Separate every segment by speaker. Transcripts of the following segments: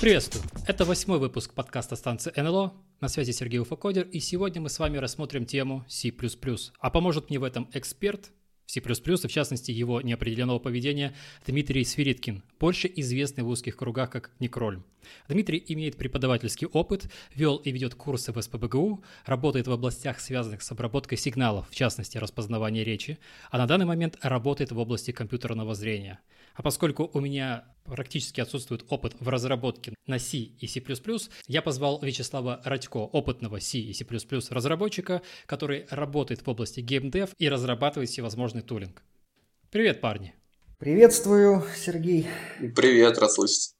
Speaker 1: Приветствую! Это восьмой выпуск подкаста станции НЛО. На связи Сергей Уфакодер, и сегодня мы с вами рассмотрим тему C++. А поможет мне в этом эксперт в C++, и в частности его неопределенного поведения, Дмитрий Свириткин, больше известный в узких кругах как Никроль. Дмитрий имеет преподавательский опыт, вел и ведет курсы в СПБГУ, работает в областях, связанных с обработкой сигналов, в частности распознавания речи, а на данный момент работает в области компьютерного зрения. А поскольку у меня практически отсутствует опыт в разработке на C и C++, я позвал Вячеслава Радько, опытного C и C++ разработчика, который работает в области геймдев и разрабатывает всевозможный тулинг. Привет, парни!
Speaker 2: Приветствую, Сергей.
Speaker 3: Привет, рад слышать.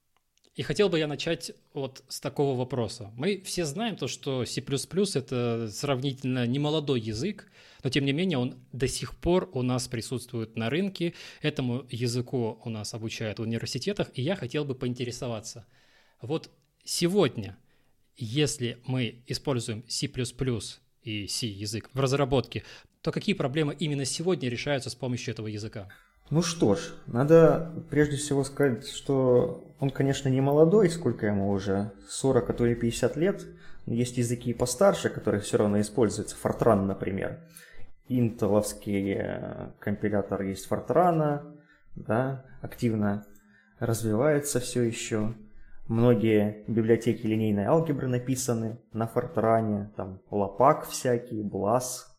Speaker 1: И хотел бы я начать вот с такого вопроса. Мы все знаем то, что C++ это сравнительно немолодой язык, но тем не менее он до сих пор у нас присутствует на рынке, этому языку у нас обучают в университетах, и я хотел бы поинтересоваться. Вот сегодня, если мы используем C++ и C язык в разработке, то какие проблемы именно сегодня решаются с помощью этого языка?
Speaker 2: Ну что ж, надо прежде всего сказать, что он, конечно, не молодой, сколько ему уже, 40, а то и 50 лет. Есть языки постарше, которые все равно используются. Fortran, например. Интеловский э, компилятор есть Fortran, да, активно развивается все еще. Многие библиотеки линейной алгебры написаны на Fortran, там Лопак всякий, Блас,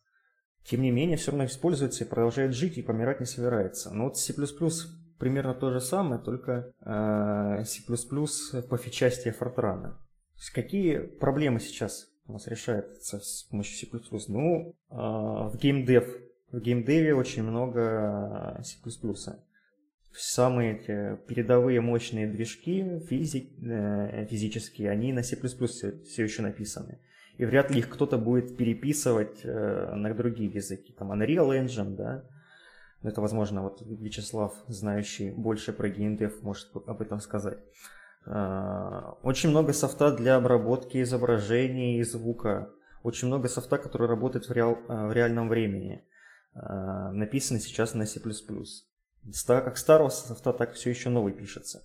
Speaker 2: тем не менее, все равно используется и продолжает жить, и помирать не собирается. Но вот C++ примерно то же самое, только э, C++ по фичасти Fortran. Какие проблемы сейчас у нас решаются с помощью C++? Ну, э, в геймдев. В геймдеве очень много C++. Самые эти передовые мощные движки физик, э, физические, они на C++ все еще написаны и вряд ли их кто-то будет переписывать э, на другие языки. Там Unreal Engine, да, это, возможно, вот Вячеслав, знающий больше про геймдев, может об этом сказать. Э, очень много софта для обработки изображений и звука. Очень много софта, который работает в, реал, э, в реальном времени. Э, написано сейчас на C++. Как старого софта, так все еще новый пишется.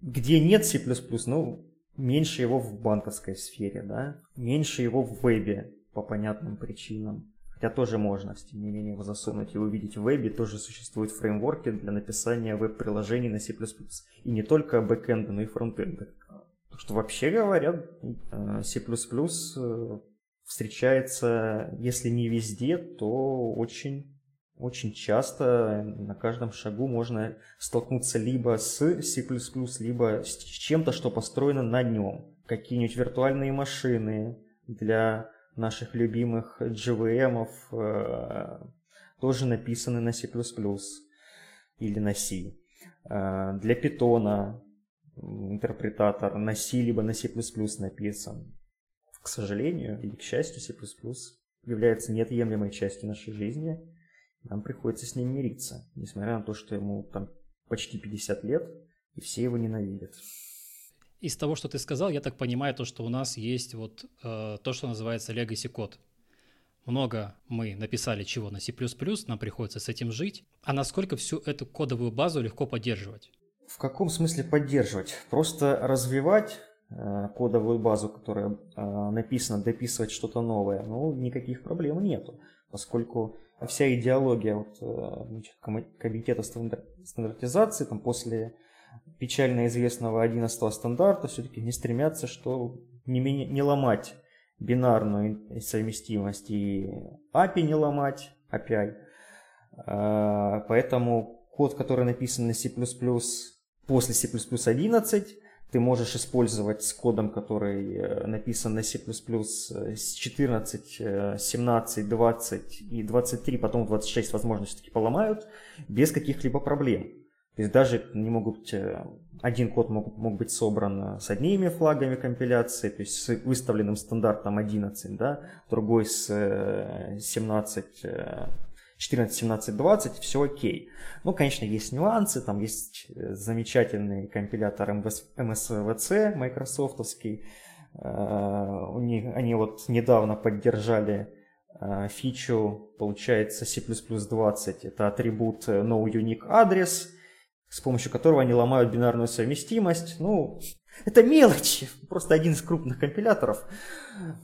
Speaker 2: Где нет C++, ну, меньше его в банковской сфере, да, меньше его в вебе по понятным причинам. Хотя тоже можно, тем не менее, его засунуть и увидеть в вебе. Тоже существуют фреймворки для написания веб-приложений на C++. И не только бэкэнда, но и фронтенда. Так что вообще говоря, э, C++ э, встречается, если не везде, то очень очень часто на каждом шагу можно столкнуться либо с C++, либо с чем-то, что построено на нем. Какие-нибудь виртуальные машины для наших любимых GVM э, тоже написаны на C++ или на C. Э, для Python интерпретатор на C либо на C++ написан. К сожалению или к счастью, C++ является неотъемлемой частью нашей жизни – нам приходится с ним мириться, несмотря на то, что ему там почти 50 лет, и все его ненавидят.
Speaker 1: Из того, что ты сказал, я так понимаю, то, что у нас есть вот э, то, что называется legacy код. Много мы написали чего на C++, нам приходится с этим жить. А насколько всю эту кодовую базу легко поддерживать?
Speaker 2: В каком смысле поддерживать? Просто развивать э, кодовую базу, которая э, написана, дописывать что-то новое, ну, никаких проблем нету, поскольку вся идеология вот, э, комитета стандартизации там, после печально известного 11 стандарта все-таки не стремятся, что не, не ломать бинарную совместимость и API не ломать, API. А, поэтому код, который написан на C++ после C++ 11, ты можешь использовать с кодом, который э, написан на C++ э, с 14, 17, 20 и 23, потом 26, возможно, все-таки поломают, без каких-либо проблем. То есть даже не могут, э, один код мог, мог быть собран с одними флагами компиляции, то есть с выставленным стандартом 11, да, другой с 17, 14, 17, 20, все окей. Ну, конечно, есть нюансы, там есть э, замечательный компилятор MSVC, майкрософтовский. Э, них, они вот недавно поддержали э, фичу, получается, C++ 20, это атрибут no unique address, с помощью которого они ломают бинарную совместимость. Ну, это мелочи, просто один из крупных компиляторов.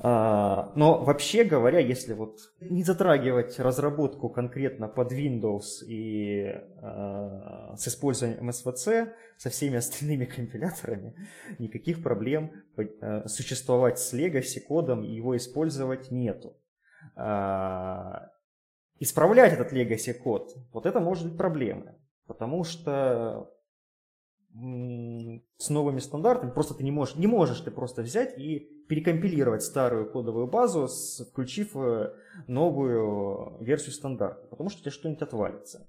Speaker 2: А, но вообще говоря, если вот не затрагивать разработку конкретно под Windows и а, с использованием MSVC, со всеми остальными компиляторами, никаких проблем а, существовать с Legacy кодом и его использовать нету. Исправлять этот Legacy код, вот это может быть проблемой, потому что с новыми стандартами, просто ты не можешь, не можешь ты просто взять и перекомпилировать старую кодовую базу, включив э, новую версию стандарта, потому что у тебя что-нибудь отвалится.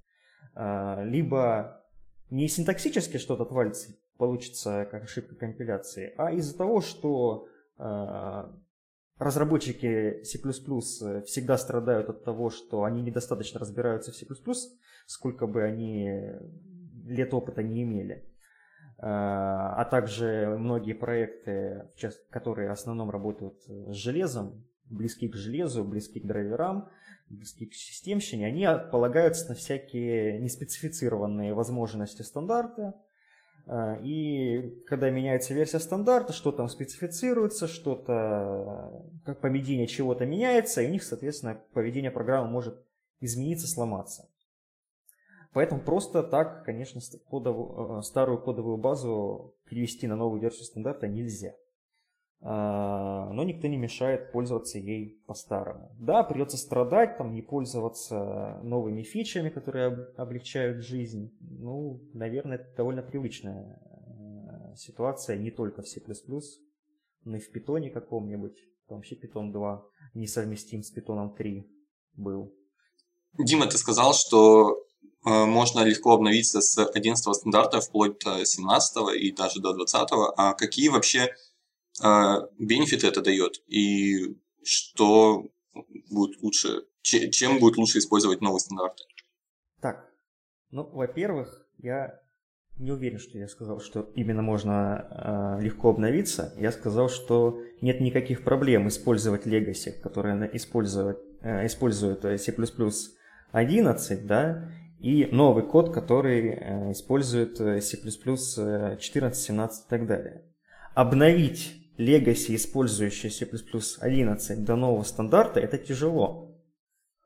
Speaker 2: А, либо не синтаксически что-то отвалится, получится как ошибка компиляции, а из-за того, что а, разработчики C++ всегда страдают от того, что они недостаточно разбираются в C++, сколько бы они лет опыта не имели. А, а также многие проекты, которые в основном работают с железом, близки к железу, близки к драйверам, близки к системщине, они полагаются на всякие неспецифицированные возможности стандарта. А, и когда меняется версия стандарта, что там специфицируется, что-то, как поведение чего-то меняется, и у них, соответственно, поведение программы может измениться, сломаться. Поэтому просто так, конечно, кодовую, э, старую кодовую базу перевести на новую версию стандарта нельзя. А, но никто не мешает пользоваться ей по-старому. Да, придется страдать, там, не пользоваться новыми фичами, которые облегчают жизнь. Ну, наверное, это довольно привычная э, ситуация не только в C++, но и в питоне каком-нибудь. Там вообще питон 2 несовместим с питоном 3 был.
Speaker 3: Дима, ты сказал, что Э, можно легко обновиться с 11 стандарта вплоть до 17 и даже до 20. А какие вообще э, бенефиты это дает? И что будет лучше, чем будет лучше использовать новый стандарт?
Speaker 2: Так, ну, во-первых, я не уверен, что я сказал, что именно можно э, легко обновиться. Я сказал, что нет никаких проблем использовать Legacy, которое использует, э, использует C++ 11, да, и новый код, который э, использует э, C++ 14, 17 и так далее. Обновить Legacy, использующий C++ 11 до нового стандарта, это тяжело.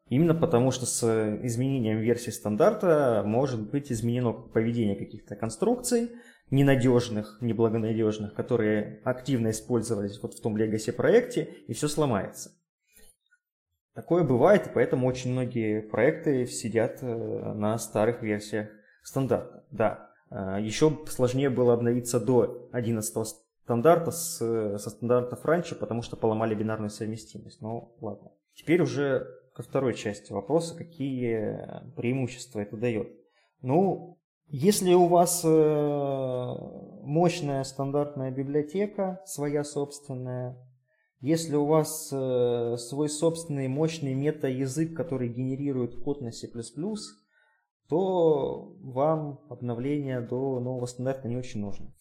Speaker 2: Именно потому, что с изменением версии стандарта может быть изменено поведение каких-то конструкций, ненадежных, неблагонадежных, которые активно использовались вот в том Legacy проекте, и все сломается. Такое бывает, и поэтому очень многие проекты сидят э, на старых версиях стандарта. Да, э, еще сложнее было обновиться до 11 стандарта с, со стандартов раньше, потому что поломали бинарную совместимость. Ну, ладно. Теперь уже ко второй части вопроса, какие преимущества это дает. Ну, если у вас э, мощная стандартная библиотека, своя собственная, если у вас э, свой собственный мощный мета-язык, который генерирует код на C++, то вам обновление до нового стандарта не очень нужно.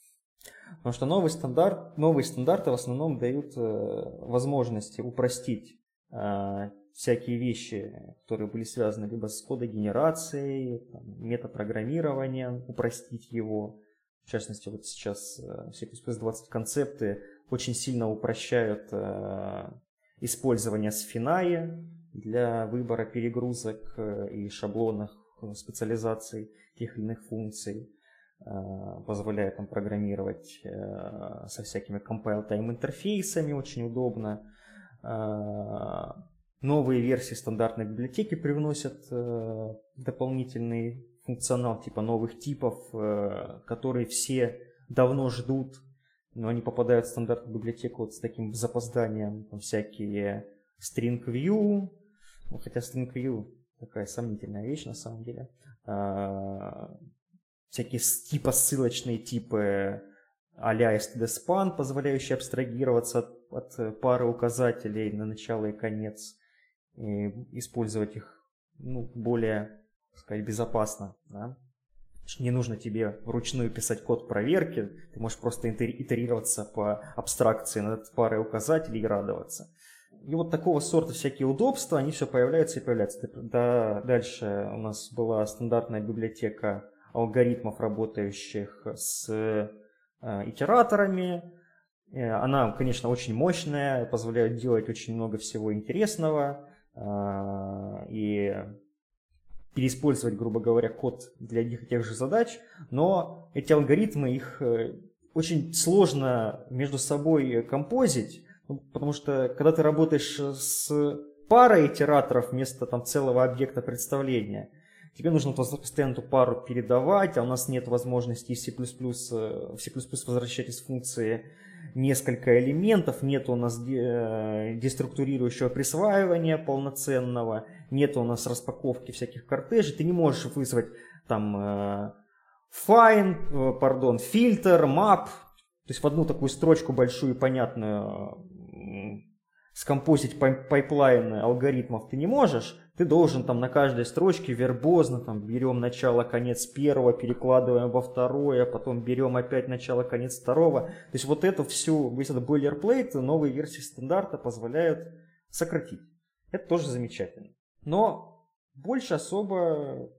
Speaker 2: Потому что новый стандарт, новые стандарты в основном дают э, возможности упростить э, всякие вещи, которые были связаны либо с кодогенерацией, там, метапрограммированием, упростить его. В частности, вот сейчас э, C++ 20 концепты очень сильно упрощают э, использование сфинаи для выбора перегрузок э, и шаблонных э, специализаций тех или иных функций, позволяет там программировать со всякими compile-time интерфейсами, очень удобно. Новые версии стандартной библиотеки привносят дополнительный функционал типа новых типов, которые все давно ждут но они попадают в стандартную библиотеку вот с таким запозданием, там всякие string view, ну, хотя string view такая сомнительная вещь на самом деле, а, всякие типа ссылочные типы а-ля stdspan, позволяющие абстрагироваться от, от пары указателей на начало и конец, и использовать их ну, более, так сказать, безопасно, да? Не нужно тебе вручную писать код проверки, ты можешь просто итерироваться по абстракции над парой указателей и радоваться. И вот такого сорта всякие удобства, они все появляются и появляются. Да, дальше у нас была стандартная библиотека алгоритмов, работающих с э, итераторами. Э, она, конечно, очень мощная, позволяет делать очень много всего интересного. Э, и переиспользовать, грубо говоря, код для одних и тех же задач, но эти алгоритмы, их э, очень сложно между собой композить, ну, потому что когда ты работаешь с парой итераторов вместо там, целого объекта представления, тебе нужно постоянно эту пару передавать, а у нас нет возможности в C++, в C++ возвращать из функции несколько элементов, нет у нас э, деструктурирующего присваивания полноценного, нет у нас распаковки всяких кортежей, ты не можешь вызвать там э, find, э, пардон, filter, map, то есть в одну такую строчку большую и понятную скомпозить pipeline алгоритмов ты не можешь, ты должен там на каждой строчке вербозно там берем начало, конец первого, перекладываем во второе, потом берем опять начало, конец второго. То есть вот это всю, весь этот boilerplate новые версии стандарта позволяют сократить. Это тоже замечательно. Но больше особо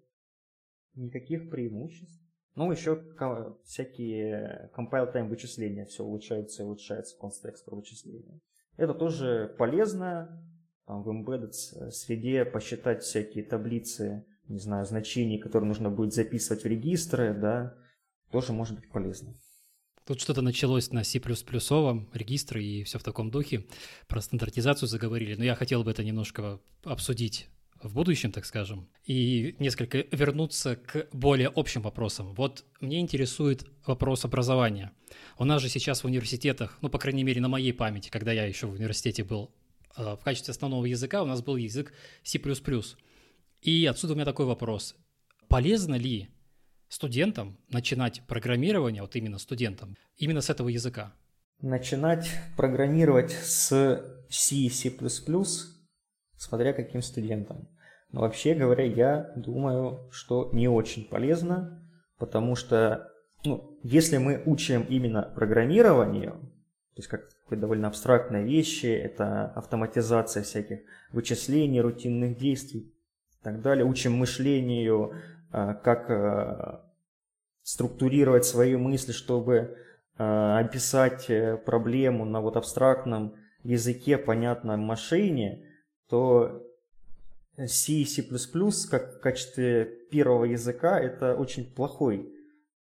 Speaker 2: никаких преимуществ. Ну, еще всякие compile time вычисления все улучшаются и улучшается контекст вычисления. Это тоже полезно, там, в embedded среде посчитать всякие таблицы, не знаю, значений, которые нужно будет записывать в регистры, да, тоже может быть полезно.
Speaker 1: Тут что-то началось на C++ регистры и все в таком духе. Про стандартизацию заговорили, но я хотел бы это немножко обсудить в будущем, так скажем, и несколько вернуться к более общим вопросам. Вот мне интересует вопрос образования. У нас же сейчас в университетах, ну, по крайней мере, на моей памяти, когда я еще в университете был, э, в качестве основного языка у нас был язык C++. И отсюда у меня такой вопрос. Полезно ли студентам начинать программирование, вот именно студентам, именно с этого языка?
Speaker 2: Начинать программировать с C, C++, смотря каким студентам. Но вообще говоря, я думаю, что не очень полезно, потому что ну, если мы учим именно программированию, то есть как довольно абстрактные вещи, это автоматизация всяких вычислений, рутинных действий и так далее, учим мышлению, а, как а, структурировать свои мысли, чтобы а, описать э, проблему на вот абстрактном языке, понятном машине, то C и C++ как в качестве первого языка это очень плохой,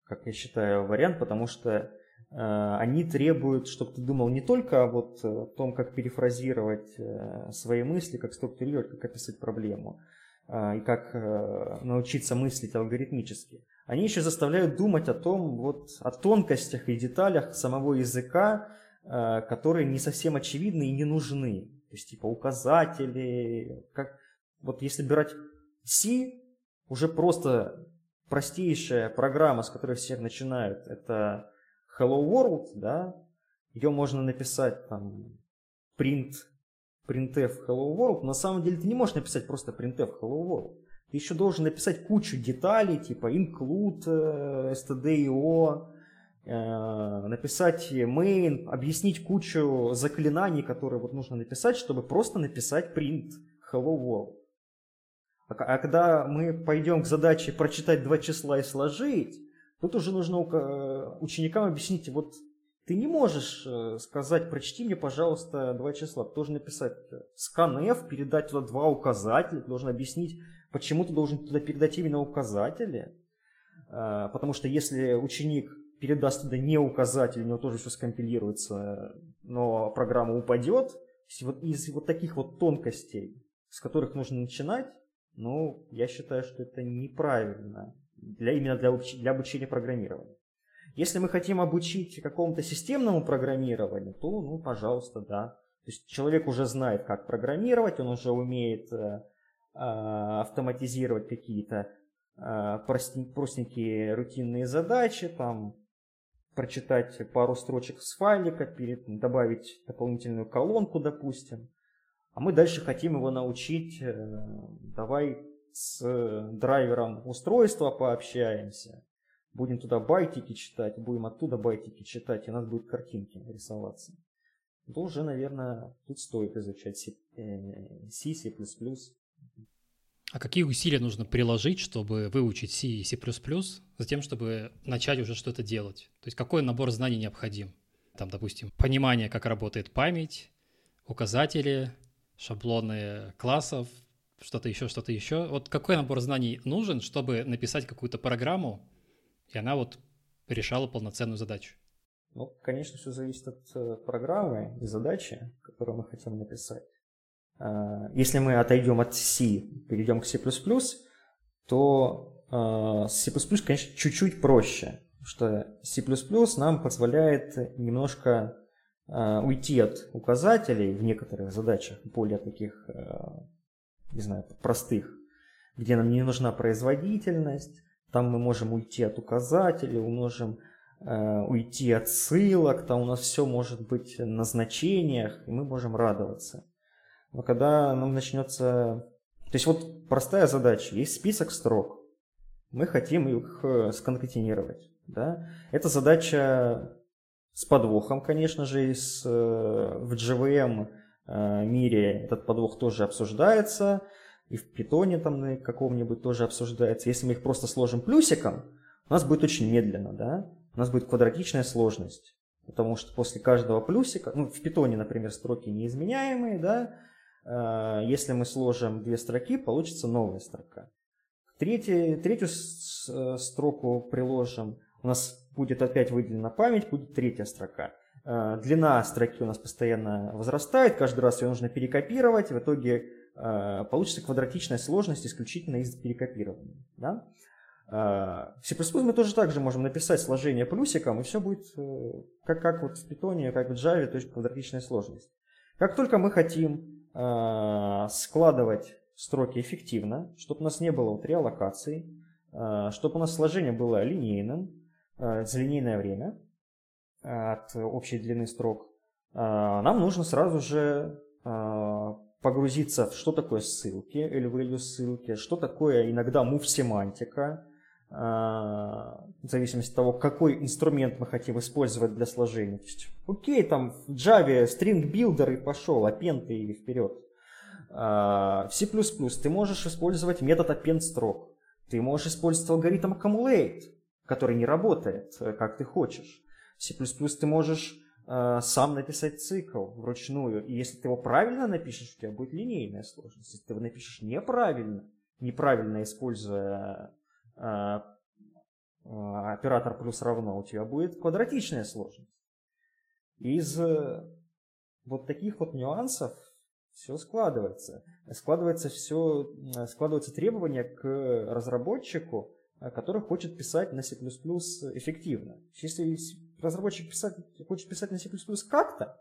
Speaker 2: как я считаю, вариант, потому что э, они требуют, чтобы ты думал не только о вот э, том, как перефразировать э, свои мысли, как структурировать, как описать проблему, э, и как э, научиться мыслить алгоритмически. Они еще заставляют думать о том, вот, о тонкостях и деталях самого языка, э, которые не совсем очевидны и не нужны. То есть типа указатели, как вот если брать C, уже просто простейшая программа, с которой все начинают, это Hello World, да, ее можно написать там print, printf Hello World, на самом деле ты не можешь написать просто printf Hello World. Ты еще должен написать кучу деталей, типа include, э, stdio, э, написать main, объяснить кучу заклинаний, которые вот нужно написать, чтобы просто написать print hello world. А, а когда мы пойдем к задаче прочитать два числа и сложить, тут уже нужно э, ученикам объяснить, вот ты не можешь э, сказать, прочти мне, пожалуйста, два числа. Ты должен написать scanf, передать туда два указателя, ты должен объяснить, почему ты должен туда передать именно указатели. Э, потому что если ученик передаст туда не указатель, у него тоже все скомпилируется, но программа упадет, из вот таких вот тонкостей, с которых нужно начинать, ну, я считаю, что это неправильно для, именно для, для обучения программированию. Если мы хотим обучить какому-то системному программированию, то, ну, пожалуйста, да. То есть человек уже знает, как программировать, он уже умеет э, э, автоматизировать какие-то э, простенькие рутинные задачи, там, прочитать пару строчек с файлика, перед, добавить дополнительную колонку, допустим. А мы дальше хотим его научить, э, давай с драйвером устройства пообщаемся, будем туда байтики читать, будем оттуда байтики читать, и у нас будут картинки рисоваться, то уже, наверное, тут стоит изучать C, C, C++.
Speaker 1: А какие усилия нужно приложить, чтобы выучить C и C++, затем, чтобы начать уже что-то делать? То есть какой набор знаний необходим? Там, допустим, понимание, как работает память, указатели, шаблоны классов, что-то еще, что-то еще. Вот какой набор знаний нужен, чтобы написать какую-то программу, и она вот решала полноценную задачу?
Speaker 2: Ну, конечно, все зависит от э, программы и задачи, которую мы хотим написать. А, если мы отойдем от C, перейдем к C++, то с C++, конечно, чуть-чуть проще, потому что C++ нам позволяет немножко уйти от указателей в некоторых задачах, более таких, не знаю, простых, где нам не нужна производительность, там мы можем уйти от указателей, мы можем уйти от ссылок, там у нас все может быть на значениях, и мы можем радоваться. Но когда нам начнется... То есть вот простая задача. Есть список строк. Мы хотим их э, сконкатинировать. Да? Это задача с подвохом, конечно же, с, э, в JVM э, мире этот подвох тоже обсуждается, и в питоне там на каком-нибудь тоже обсуждается. Если мы их просто сложим плюсиком, у нас будет очень медленно, да? У нас будет квадратичная сложность. Потому что после каждого плюсика, ну, в питоне, например, строки неизменяемые, да, Э, если мы сложим две строки, получится новая строка. Третью э, строку приложим, у нас будет опять выделена память, будет третья строка. Э, длина строки у нас постоянно возрастает, каждый раз ее нужно перекопировать, в итоге получится квадратичная сложность исключительно из перекопирования. Да? В C++ мы тоже так же можем написать сложение плюсиком, и все будет как, как вот в Python, как в Java, то есть квадратичная сложность. Как только мы хотим Э, складывать строки эффективно, чтобы у нас не было вот реаллокаций, э, чтобы у нас сложение было линейным, э, за линейное время от общей длины строк, нам нужно сразу же погрузиться в что такое ссылки, L-value ссылки, что такое иногда move-семантика, в зависимости от того, какой инструмент мы хотим использовать для сложения. То есть, окей, там в Java string builder и пошел, append и вперед. В C++ ты можешь использовать метод append строк. Ты можешь использовать алгоритм accumulate, который не работает, э, как ты хочешь. В C++ ты можешь э, сам написать цикл вручную. И если ты его правильно напишешь, у тебя будет линейная сложность. Если ты его напишешь неправильно, неправильно используя э, оператор плюс равно, у тебя будет квадратичная сложность. Из э, вот таких вот нюансов все складывается. Складывается все, складываются требования к разработчику, э, который хочет писать на C++ эффективно. Если разработчик писать, хочет писать на C++ как-то,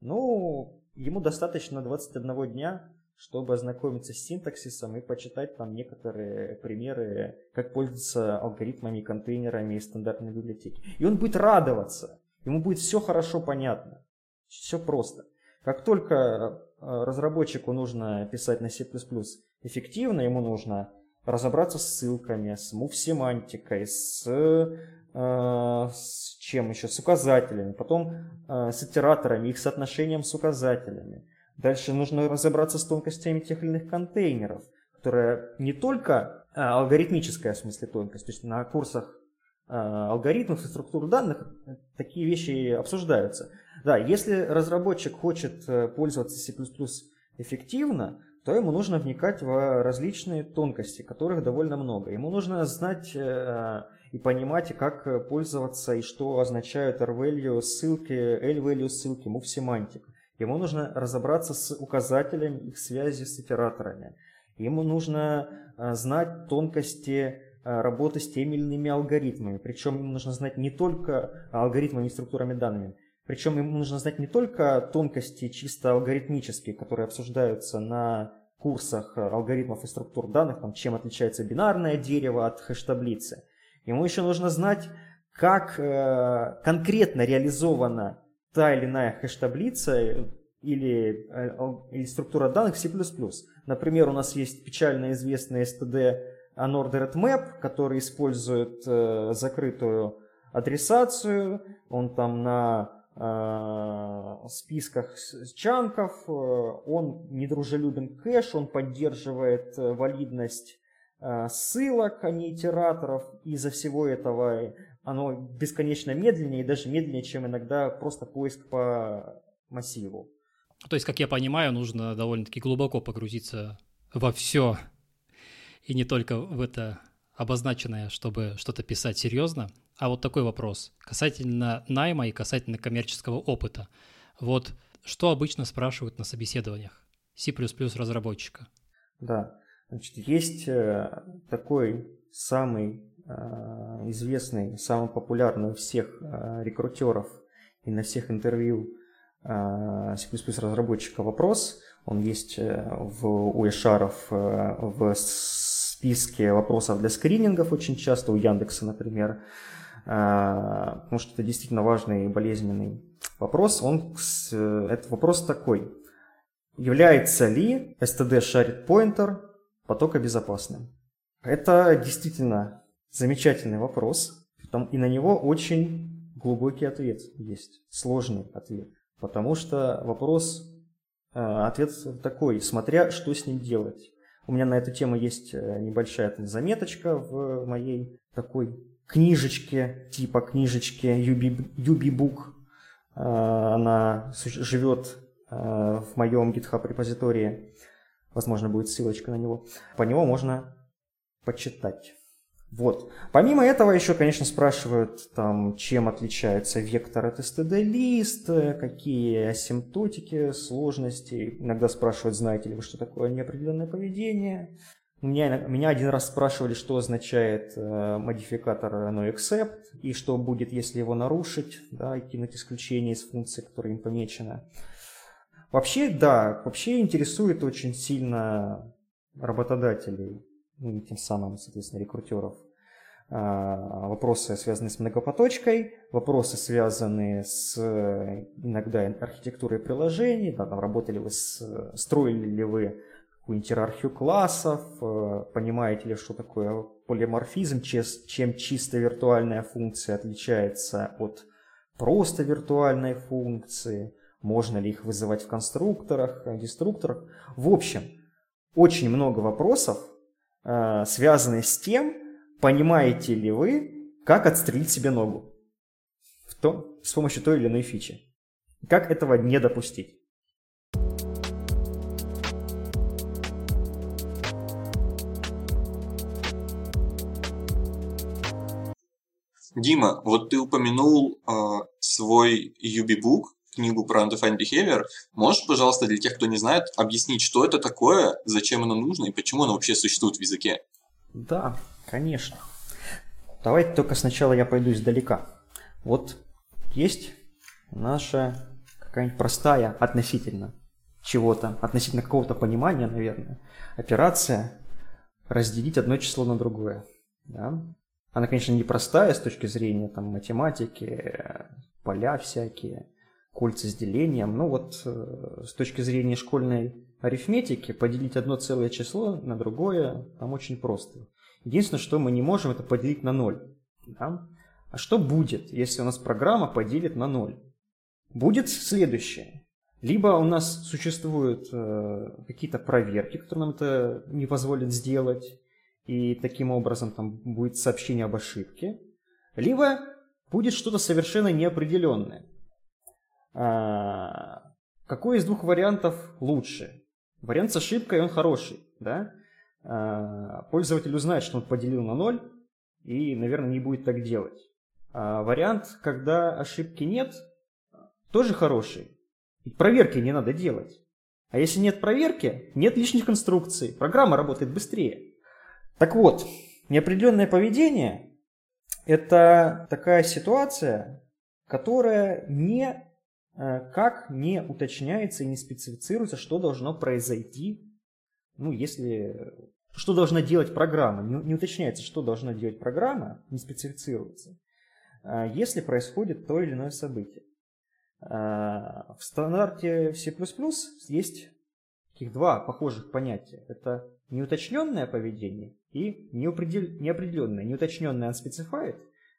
Speaker 2: ну, ему достаточно 21 дня чтобы ознакомиться с синтаксисом и почитать там некоторые примеры, как пользоваться алгоритмами, контейнерами и стандартной библиотеки. И он будет радоваться, ему будет все хорошо понятно, все просто. Как только э, разработчику нужно писать на C++ эффективно, ему нужно разобраться с ссылками, с move-семантикой, с, э, с чем еще, с указателями, потом э, с итераторами, их соотношением с указателями, Дальше нужно разобраться с тонкостями тех или иных контейнеров, которые не только а, алгоритмическая в смысле тонкость, то есть на курсах а, алгоритмов и структур данных такие вещи обсуждаются. Да, если разработчик хочет э, пользоваться C++ эффективно, то ему нужно вникать в различные тонкости, которых довольно много. Ему нужно знать э, и понимать, как пользоваться и что означают R-value ссылки, L-value ссылки, move семантика. Ему нужно разобраться с указателями их связи с итераторами. Ему нужно э, знать тонкости э, работы с теми или иными алгоритмами. Причем ему нужно знать не только алгоритмами и структурами данными. Причем ему нужно знать не только тонкости чисто алгоритмические, которые обсуждаются на курсах алгоритмов и структур данных, там, чем отличается бинарное дерево от хэш-таблицы. Ему еще нужно знать, как э, конкретно реализована та или иная хэш-таблица, или, или структура данных в C++. Например, у нас есть печально известный std unordered map, который использует закрытую адресацию, он там на Э, списках чанков, э, он недружелюбен кэш, он поддерживает э, валидность ссылок, а не итераторов. Из-за всего этого оно бесконечно медленнее, и даже медленнее, чем иногда просто поиск по массиву.
Speaker 1: То есть, как я понимаю, нужно довольно-таки глубоко погрузиться во все, и не только в это обозначенное, чтобы что-то писать серьезно. А вот такой вопрос касательно найма и касательно коммерческого опыта. Вот что обычно спрашивают на собеседованиях C++ разработчика?
Speaker 2: Да, значит, есть э, такой самый э, известный, самый популярный у всех э, рекрутеров и на всех интервью C++ разработчика вопрос. Он есть в у в списке вопросов для скринингов очень часто, у Яндекса, например, а, потому что это действительно важный и болезненный вопрос. Он, это вопрос такой. Является ли STD Shared Pointer потокобезопасным? Это действительно замечательный вопрос, и на него очень глубокий ответ есть, сложный ответ. Потому что вопрос, а, ответ такой, смотря что с ним делать. У меня на эту тему есть э, небольшая заметочка в моей такой книжечке, типа книжечки Юбибук. Э, она живет э, в моем GitHub репозитории. Возможно, будет ссылочка на него. По нему можно почитать. Вот. Помимо этого еще, конечно, спрашивают, там, чем отличается вектор от std-лист, какие асимптотики, сложности. Иногда спрашивают, знаете ли вы, что такое неопределенное поведение. Меня, меня один раз спрашивали, что означает э, модификатор noExcept и что будет, если его нарушить, да, и кинуть исключение из функции, которая им помечена. Вообще, да, вообще интересует очень сильно работодателей ну, тем самым, соответственно, рекрутеров. А, вопросы, связанные с многопоточкой, вопросы, связанные с иногда архитектурой приложений, да, там, работали вы с, строили ли вы какую-нибудь иерархию классов, э, понимаете ли, что такое полиморфизм, чем чисто виртуальная функция отличается от просто виртуальной функции, можно ли их вызывать в конструкторах, деструкторах. В общем, очень много вопросов, Э, связанные с тем, понимаете ли вы, как отстрелить себе ногу в том, с помощью той или иной фичи. Как этого не допустить.
Speaker 3: Дима, вот ты упомянул э, свой UB-бук, книгу про Undefined Behavior. Можешь, пожалуйста, для тех, кто не знает, объяснить, что это такое, зачем оно нужно и почему оно вообще существует в языке?
Speaker 2: Да, конечно. Давайте только сначала я пойду издалека. Вот есть наша какая-нибудь простая относительно чего-то, относительно какого-то понимания, наверное, операция разделить одно число на другое. Да? Она, конечно, не простая с точки зрения там, математики, поля всякие, кольца с делением. Ну вот э, с точки зрения школьной арифметики поделить одно целое число на другое там очень просто. Единственное, что мы не можем, это поделить на ноль. Да? А что будет, если у нас программа поделит на ноль? Будет следующее. Либо у нас существуют э, какие-то проверки, которые нам это не позволят сделать, и таким образом там будет сообщение об ошибке, либо будет что-то совершенно неопределенное. А, какой из двух вариантов лучше? Вариант с ошибкой, он хороший, да? А, пользователь узнает, что он поделил на ноль, и, наверное, не будет так делать. А вариант, когда ошибки нет, тоже хороший. Ведь проверки не надо делать. А если нет проверки, нет лишних конструкций, программа работает быстрее. Так вот, неопределенное поведение – это такая ситуация, которая не как не уточняется и не специфицируется, что должно произойти, ну, если... Что должна делать программа? Не, не уточняется, что должна делать программа, не специфицируется, э, если происходит то или иное событие. В стандарте C++ есть таких два похожих понятия. Это неуточненное поведение и неопределенное. Неуточненное unspecified,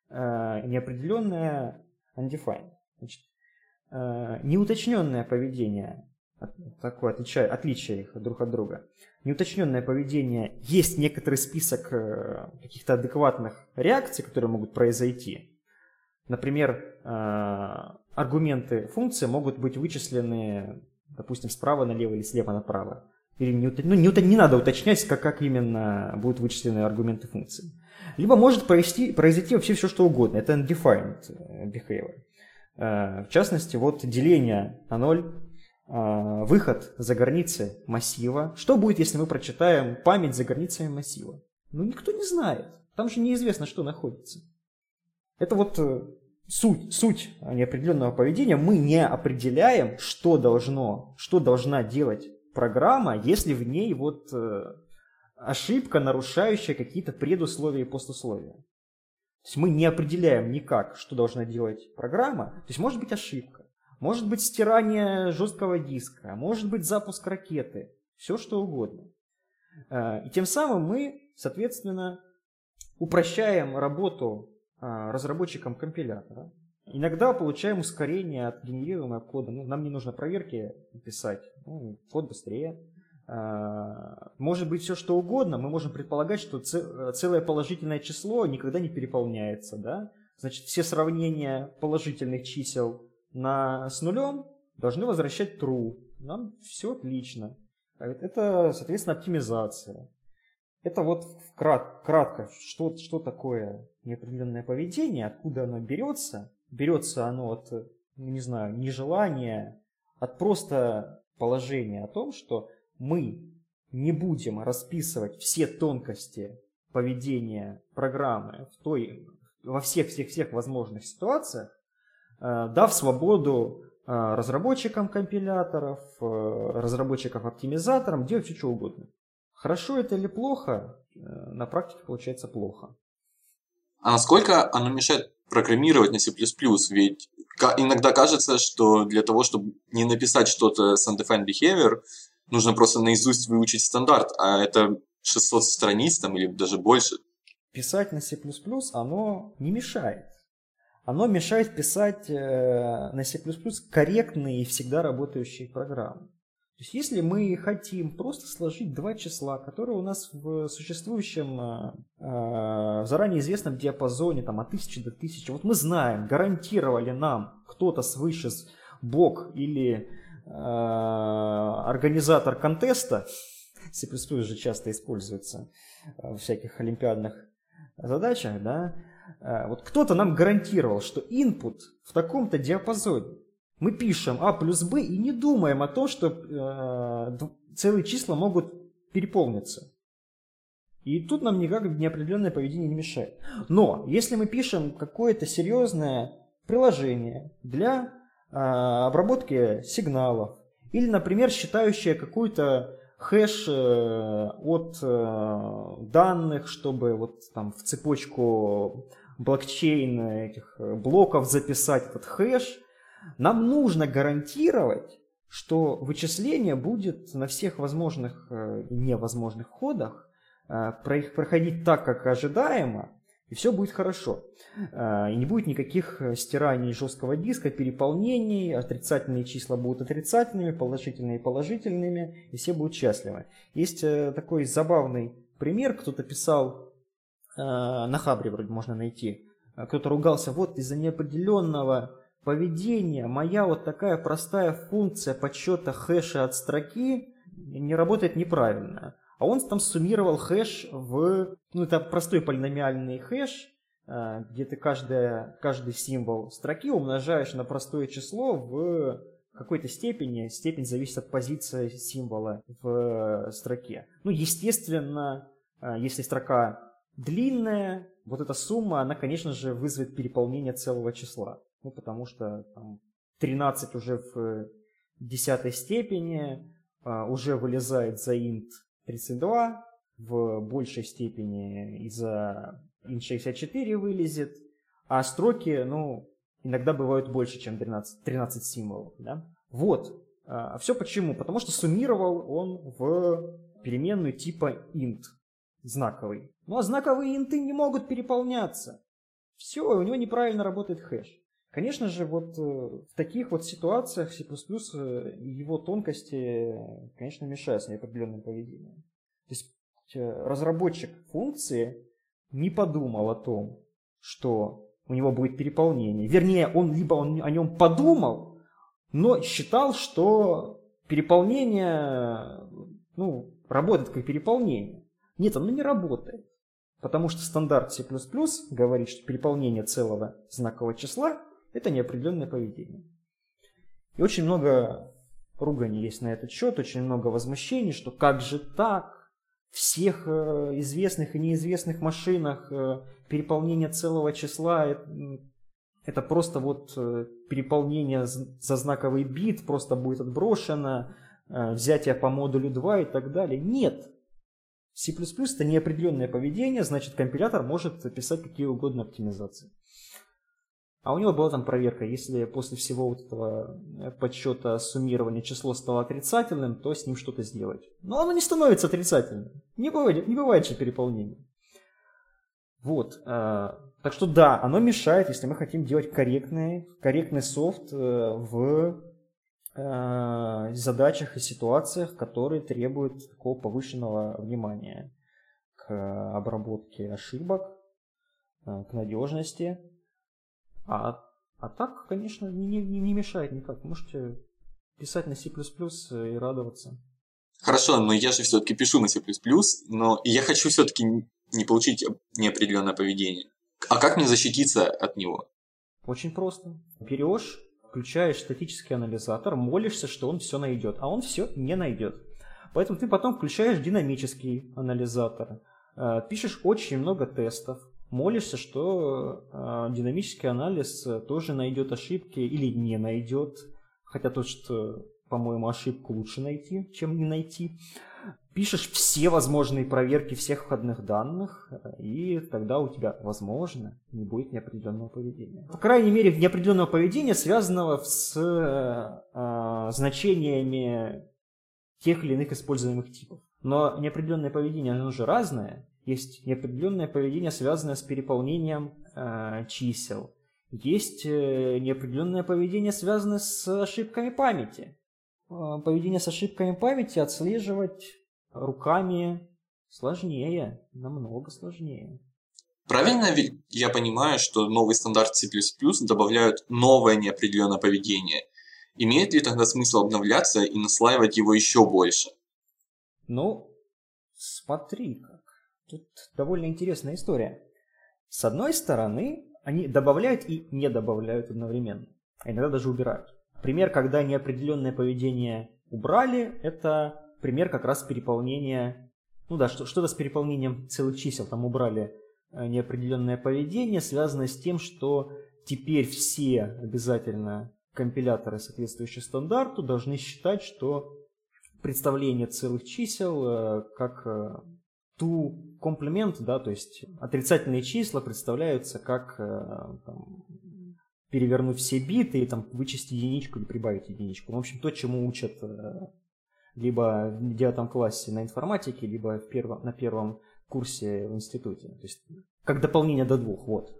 Speaker 2: неопределенное undefined. Значит, неуточненное поведение такое отличие, отличие их друг от друга. Неуточненное поведение, есть некоторый список э, каких-то адекватных реакций, которые могут произойти. Например, э, аргументы функции могут быть вычислены, допустим, справа налево или слева направо. Или не, ну, не, не надо уточнять, как, как именно будут вычислены аргументы функции. Либо может произойти, произойти вообще все, что угодно. Это undefined э, behavior. В частности, вот деление на ноль а, выход за границы массива. Что будет, если мы прочитаем память за границами массива? Ну, никто не знает. Там же неизвестно, что находится. Это вот э, суть, суть неопределенного поведения. Мы не определяем, что должно, что должна делать программа, если в ней вот э, ошибка, нарушающая какие-то предусловия и послусловия. То есть мы не определяем никак, что должна делать программа. То есть может быть ошибка. Может быть стирание жесткого диска, может быть запуск ракеты, все что угодно. Э, и тем самым мы, соответственно, упрощаем работу э, разработчикам компилятора. Иногда получаем ускорение от генерируемого кода. Ну, нам не нужно проверки писать, ну, код быстрее. Э, может быть все что угодно. Мы можем предполагать, что целое положительное число никогда не переполняется. Да? Значит, все сравнения положительных чисел на, с нулем должны возвращать true. Нам все отлично. Это, соответственно, оптимизация. Это вот крат, кратко, что, что такое неопределенное поведение, откуда оно берется. Берется оно от, не знаю, нежелания, от просто положения о том, что мы не будем расписывать все тонкости поведения программы в той, во всех-всех-всех возможных ситуациях, Э, дав свободу э, разработчикам компиляторов, э, разработчикам оптимизаторам делать все, что угодно. Хорошо это или плохо, на практике получается плохо.
Speaker 3: А насколько оно мешает программировать на C++? Ведь иногда кажется, что для того, чтобы не написать что-то с undefined behavior, нужно просто наизусть выучить стандарт, а это 600 страниц там или даже больше.
Speaker 2: Писать на C++ оно не мешает оно мешает писать э, на C++ корректные и всегда работающие программы. То есть если мы хотим просто сложить два числа, которые у нас в существующем, э, э, в заранее известном диапазоне там, от 1000 до 1000, вот мы знаем, гарантировали нам кто-то свыше Бог или организатор контеста, C++ же часто используется в всяких олимпиадных задачах, да, Э, вот кто-то нам гарантировал, что input в таком-то диапазоне. Мы пишем а плюс b и не думаем о том, что э, целые числа могут переполниться. И тут нам никак неопределенное поведение не мешает. Но если мы пишем какое-то серьезное приложение для э, обработки сигналов, или, например, считающее какую-то хэш э, от э, данных, чтобы вот там в цепочку блокчейн этих э, блоков записать этот хэш, нам нужно гарантировать, что вычисление будет на всех возможных и невозможных ходах проходить так, как ожидаемо, и все будет хорошо. А, и не будет никаких э, стираний жесткого диска, переполнений, отрицательные числа будут отрицательными, положительные положительными, и все будут счастливы. Есть э, такой забавный пример, кто-то писал, э, на Хабре вроде можно найти, кто-то ругался, вот из-за неопределенного поведения моя вот такая простая функция подсчета хэша от строки не работает неправильно. А он там суммировал хэш в... Ну, это простой полиномиальный хэш, э, где ты каждое, каждый символ строки умножаешь на простое число в какой-то степени. Степень зависит от позиции символа в строке. Ну, естественно, э, если строка длинная, вот эта сумма, она, конечно же, вызовет переполнение целого числа. Ну, потому что там, 13 уже в десятой степени, э, уже вылезает за int 32, в большей степени из-за int64 вылезет, а строки, ну, иногда бывают больше, чем 13, 13 символов. Да? Вот. А все почему? Потому что суммировал он в переменную типа int, знаковый. Ну а знаковые инты не могут переполняться. Все, у него неправильно работает хэш. Конечно же, вот э, в таких вот ситуациях C++ э, его тонкости, конечно, мешают с неопределенным поведением. То есть э, разработчик функции не подумал о том, что у него будет переполнение. Вернее, он либо он о нем подумал, но считал, что переполнение ну, работает как переполнение. Нет, оно не работает. Потому что стандарт C++ говорит, что переполнение целого знакового числа – это неопределенное поведение. И очень много ругани есть на этот счет, очень много возмущений, что как же так? всех э, известных и неизвестных машинах э, переполнение целого числа это просто вот э, переполнение за знаковый бит просто будет отброшено, взятие по модулю 2 и так далее. Нет. C++ это неопределенное поведение, значит компилятор может писать какие угодно оптимизации. А у него была там проверка, если после всего вот этого э, подсчета суммирования число стало отрицательным, то с ним что-то сделать. Но оно не становится отрицательным. Не бывает, не бывает же переполнения. Вот. Э, так что да, оно мешает, если мы хотим делать корректный, корректный софт э, в задачах и ситуациях, которые требуют такого повышенного внимания к обработке ошибок, к надежности. А, а так, конечно, не, не, не мешает никак. Можете писать на C++ и радоваться.
Speaker 3: Хорошо, но я же все-таки пишу на C++, но я хочу все-таки не получить неопределенное поведение. А как мне защититься от него?
Speaker 2: Очень просто. Берешь, включаешь статический анализатор, молишься, что он все найдет, а он все не найдет. Поэтому ты потом включаешь динамический анализатор, э, пишешь очень много тестов, молишься, что э, динамический анализ тоже найдет ошибки или не найдет. Хотя то, что, по-моему, ошибку лучше найти, чем не найти. Пишешь все возможные проверки всех входных данных, и тогда у тебя, возможно, не будет неопределенного поведения. По крайней мере, неопределенного поведения, связанного с э, значениями тех или иных используемых типов. Но неопределенное поведение, оно же разное. Есть неопределенное поведение, связанное с переполнением э, чисел. Есть э, неопределенное поведение, связанное с ошибками памяти. Э, поведение с ошибками памяти отслеживать руками сложнее, намного сложнее.
Speaker 3: Правильно я понимаю, что новый стандарт C++ добавляют новое неопределенное поведение? Имеет ли тогда смысл обновляться и наслаивать его еще больше?
Speaker 2: Ну, смотри-ка. Тут довольно интересная история. С одной стороны, они добавляют и не добавляют одновременно, а иногда даже убирают. Пример, когда неопределенное поведение убрали, это пример как раз переполнения, ну да, что, что-то с переполнением целых чисел, там убрали э, неопределенное поведение, связанное с тем, что теперь все обязательно компиляторы, соответствующие стандарту, должны считать, что представление целых чисел э, как ту комплимент, да, то есть отрицательные числа представляются как э, там, перевернуть все биты и там вычесть единичку или прибавить единичку. В общем, то, чему учат э, либо в девятом классе на информатике, либо в первом, на первом курсе в институте. То есть как дополнение до двух, вот,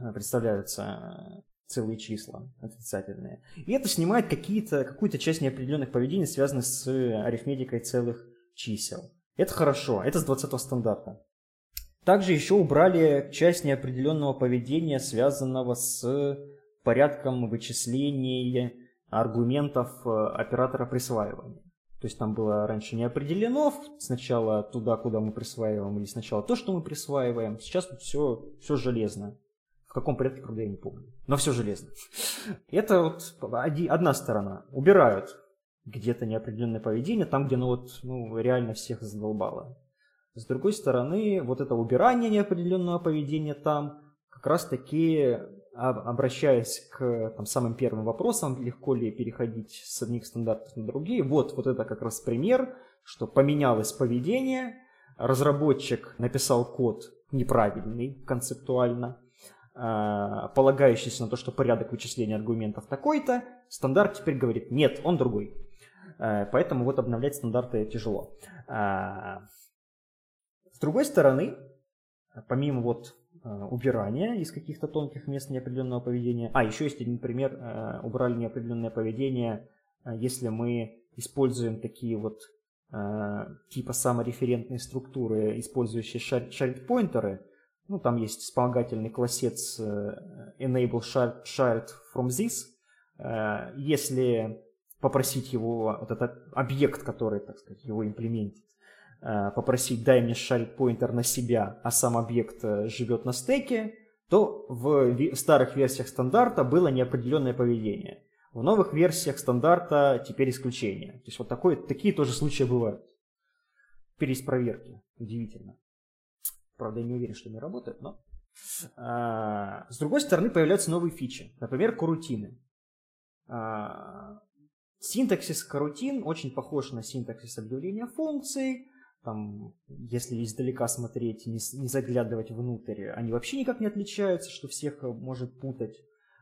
Speaker 2: э, представляются целые числа отрицательные. И это снимает какие-то, какую-то часть неопределенных поведений, связанных с арифметикой целых чисел. Это хорошо, это с 20 стандарта. Также еще убрали часть неопределенного поведения, связанного с порядком вычисления аргументов э, оператора присваивания. То есть там было раньше не определено сначала туда, куда мы присваиваем, или сначала то, что мы присваиваем. Сейчас тут все, все железно. В каком порядке, правда, я не помню. Но все железно. Это вот одна сторона. Убирают где-то неопределенное поведение, там, где оно вот, ну, реально всех задолбало. С другой стороны, вот это убирание неопределенного поведения там, как раз таки обращаясь к там, самым первым вопросам, легко ли переходить с одних стандартов на другие, вот, вот это как раз пример, что поменялось поведение, разработчик написал код неправильный концептуально, полагающийся на то, что порядок вычисления аргументов такой-то, стандарт теперь говорит, нет, он другой. Поэтому вот обновлять стандарты тяжело. С другой стороны, помимо вот убирания из каких-то тонких мест неопределенного поведения, а еще есть один пример, убрали неопределенное поведение, если мы используем такие вот Э, типа самореферентной структуры, использующие shared-поинтеры. Ну, там есть вспомогательный классец э, enable shared from this. Э, если попросить его, вот этот объект, который, так сказать, его имплементит, попросить дай мне pointer на себя, а сам объект живет на стеке, то в старых версиях стандарта было неопределенное поведение. В новых версиях стандарта теперь исключение. То есть вот такое, такие тоже случаи бывают. Переспроверки. Удивительно. Правда, я не уверен, что они работают, но... А, с другой стороны, появляются новые фичи. Например, корутины. Синтаксис корутин очень похож на синтаксис объявления функций. Там, если издалека смотреть, не, не заглядывать внутрь, они вообще никак не отличаются, что всех может путать.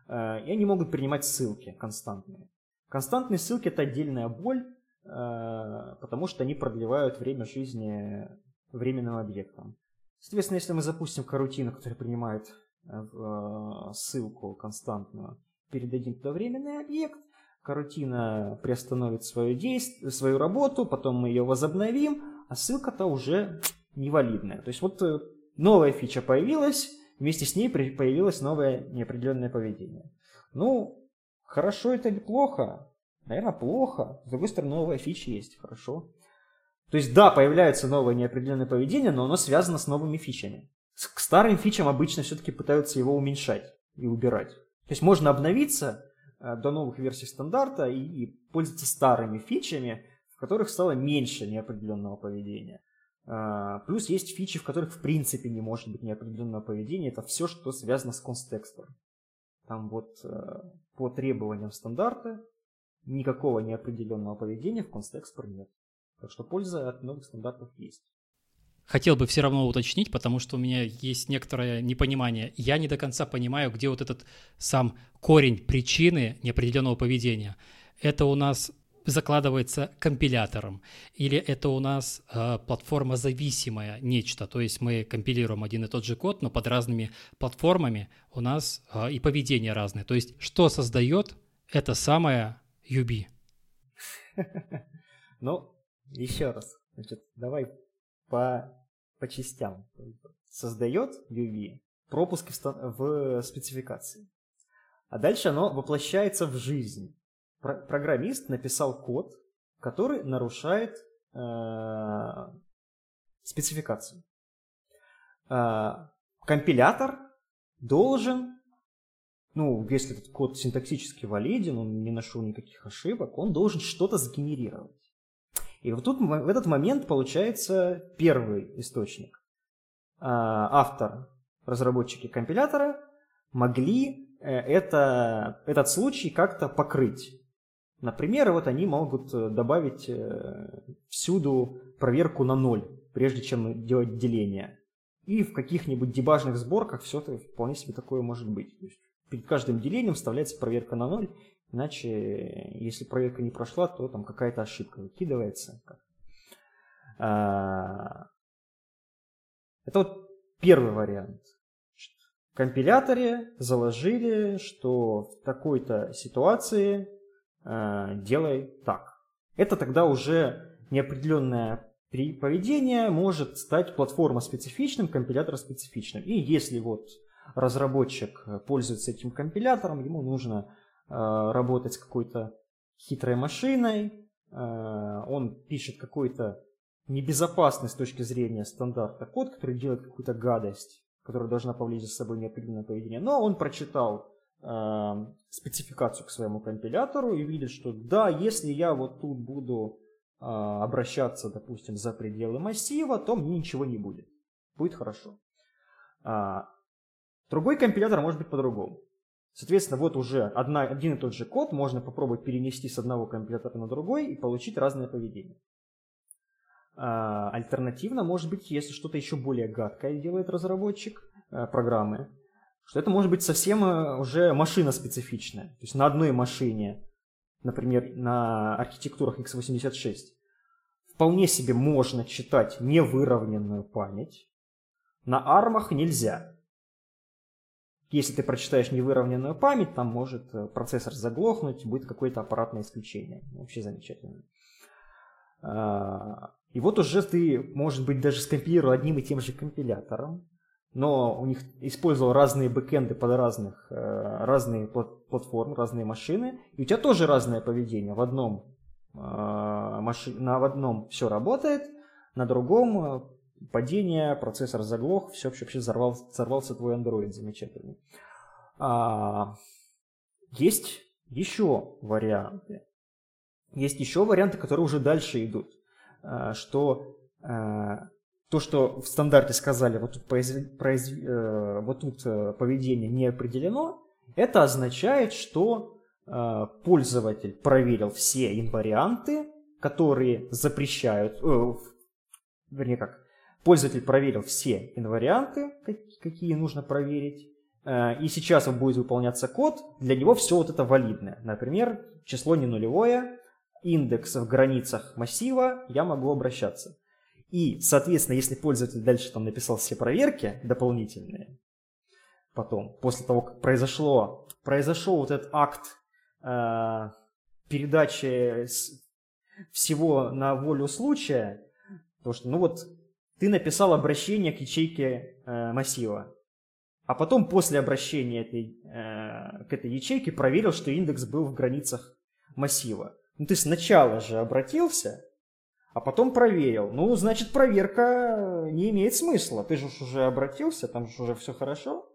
Speaker 2: Э, и они могут принимать ссылки константные. Константные ссылки – это отдельная боль, э, потому что они продлевают время жизни временным объектам. Соответственно, если мы запустим карутину, которая принимает э, ссылку константную, передадим туда временный объект, карутина приостановит свое действие, свою работу, потом мы ее возобновим, а ссылка-то уже невалидная. То есть вот новая фича появилась, Вместе с ней появилось новое неопределенное поведение. Ну, хорошо это или плохо? Наверное, плохо. С другой стороны, новая фича есть, хорошо. То есть, да, появляется новое неопределенное поведение, но оно связано с новыми фичами. К старым фичам обычно все-таки пытаются его уменьшать и убирать. То есть можно обновиться э, до новых версий стандарта и, пользоваться старыми фичами, в которых стало меньше неопределенного поведения. А, плюс есть фичи, в которых в принципе не может быть неопределенного поведения. Это все, что связано с контекстом. Там вот э, по требованиям стандарта никакого неопределенного поведения в контекстор нет. Так что польза от новых стандартов есть.
Speaker 1: Хотел бы все равно уточнить, потому что у меня есть некоторое непонимание. Я не до конца понимаю, где вот этот сам корень причины неопределенного поведения. Это у нас закладывается компилятором, или это у нас э, платформа зависимая нечто, то есть мы компилируем один и тот же код, но под разными платформами у нас э, и поведение разное. То есть что создает это самое UB?
Speaker 2: Ну, еще раз, значит, давай по, по частям. Создает UV пропуск в, в спецификации, а дальше оно воплощается в жизнь программист написал код, который нарушает э, спецификацию. Э, компилятор должен, ну, если этот код синтаксически валиден, он не нашел никаких ошибок, он должен что-то сгенерировать. И вот тут в этот момент получается первый источник. Э, автор, разработчики компилятора могли э, это, этот случай как-то покрыть. Например, вот они могут э, добавить э, всюду проверку на ноль, прежде чем делать деление. И в каких-нибудь дебажных сборках все это вполне себе такое может быть. Перед каждым делением вставляется проверка на ноль, иначе если проверка не прошла, то там какая-то ошибка выкидывается. А, это вот первый вариант. В компиляторе заложили, что в такой-то ситуации Э, делай так. Это тогда уже неопределенное поведение может стать платформа специфичным, компилятор специфичным. И если вот разработчик пользуется этим компилятором, ему нужно работать с какой-то хитрой машиной, э, он пишет какой-то небезопасный с точки зрения стандарта код, который делает какую-то гадость, которая должна повлечь за собой неопределенное поведение, но он прочитал э, спецификацию к своему компилятору и видит, что да, если я вот тут буду э, обращаться, допустим, за пределы массива, то мне ничего не будет. Будет хорошо. А, другой компилятор может быть по-другому. Соответственно, вот уже одна, один и тот же код можно попробовать перенести с одного компилятора на другой и получить разное поведение. А, альтернативно, может быть, если что-то еще более гадкое делает разработчик э, программы, что это может быть совсем э, уже машина специфичная. То есть на одной машине, например, на архитектурах x86, вполне себе можно читать невыровненную память, на армах нельзя. Если ты прочитаешь невыровненную память, там может э, процессор заглохнуть, будет какое-то аппаратное исключение. Вообще замечательно. А, и вот уже ты, может быть, даже скомпилировал одним и тем же компилятором, но у них использовал разные бэкэнды под разных, э, разные платформы, разные машины, и у тебя тоже разное поведение. В одном, маши... на, одном все работает, на другом э, падение, процессор заглох, все вообще взорвался, взорвался твой Android замечательный. А, есть еще варианты. Есть еще варианты, которые уже дальше идут. Что то, что в стандарте сказали, вот тут, произв... Произв... Э, вот тут э, поведение не определено, это означает, что э, пользователь проверил все инварианты, которые запрещают, э, вернее как, пользователь проверил все инварианты, какие нужно проверить, э, и сейчас будет выполняться код, для него все вот это валидное. Например, число не нулевое, индекс в границах массива, я могу обращаться. И, соответственно, если пользователь дальше там написал все проверки дополнительные, потом, после того, как произошло, произошел вот этот акт э, передачи всего на волю случая, то что, ну вот, ты написал обращение к ячейке э, массива, а потом после обращения этой, э, к этой ячейке проверил, что индекс был в границах массива. Ну ты сначала же обратился, а потом проверил. Ну, значит, проверка не имеет смысла. Ты же уже обратился, там же уже все хорошо.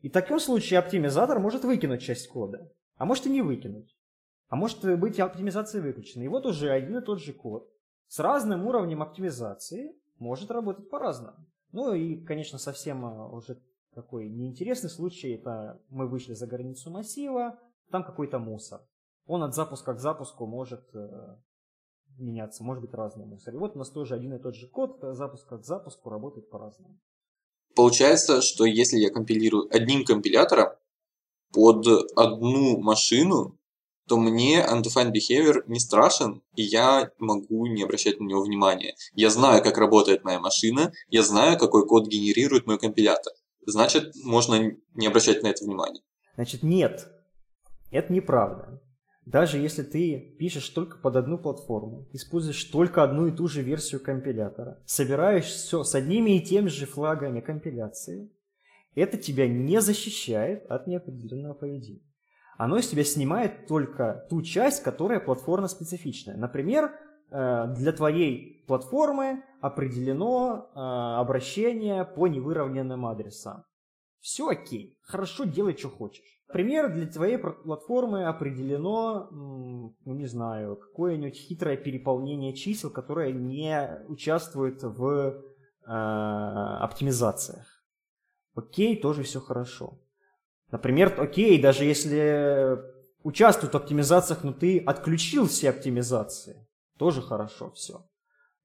Speaker 2: И в таком случае оптимизатор может выкинуть часть кода. А может и не выкинуть. А может быть оптимизация выключена. И вот уже один и тот же код с разным уровнем оптимизации может работать по-разному. Ну и, конечно, совсем а, уже такой неинтересный случай, это мы вышли за границу массива, там какой-то мусор. Он от запуска к запуску может э, меняться, может быть разный мусор. И вот у нас тоже один и тот же код, запуск к запуску работает по-разному.
Speaker 3: Получается, что если я компилирую одним компилятором под одну машину, то мне undefined behavior не страшен, и я могу не обращать на него внимания. Я знаю, как работает моя машина, я знаю, какой код генерирует мой компилятор. Значит, можно не обращать на это внимания.
Speaker 2: Значит, нет. Это неправда. Даже если ты пишешь только под одну платформу, используешь только одну и ту же версию компилятора, собираешь все с одними и теми же флагами компиляции, это тебя не защищает от неопределенного поведения. Оно из тебя снимает только ту часть, которая платформа специфичная. Например, э, для твоей платформы определено э, обращение по невыровненным адресам. Все окей, хорошо, делай, что хочешь. Например, для твоей платформы определено, ну не знаю, какое-нибудь хитрое переполнение чисел, которое не участвует в э, оптимизациях. Окей, тоже все хорошо. Например, окей, даже если участвует в оптимизациях, но ты отключил все оптимизации, тоже хорошо все.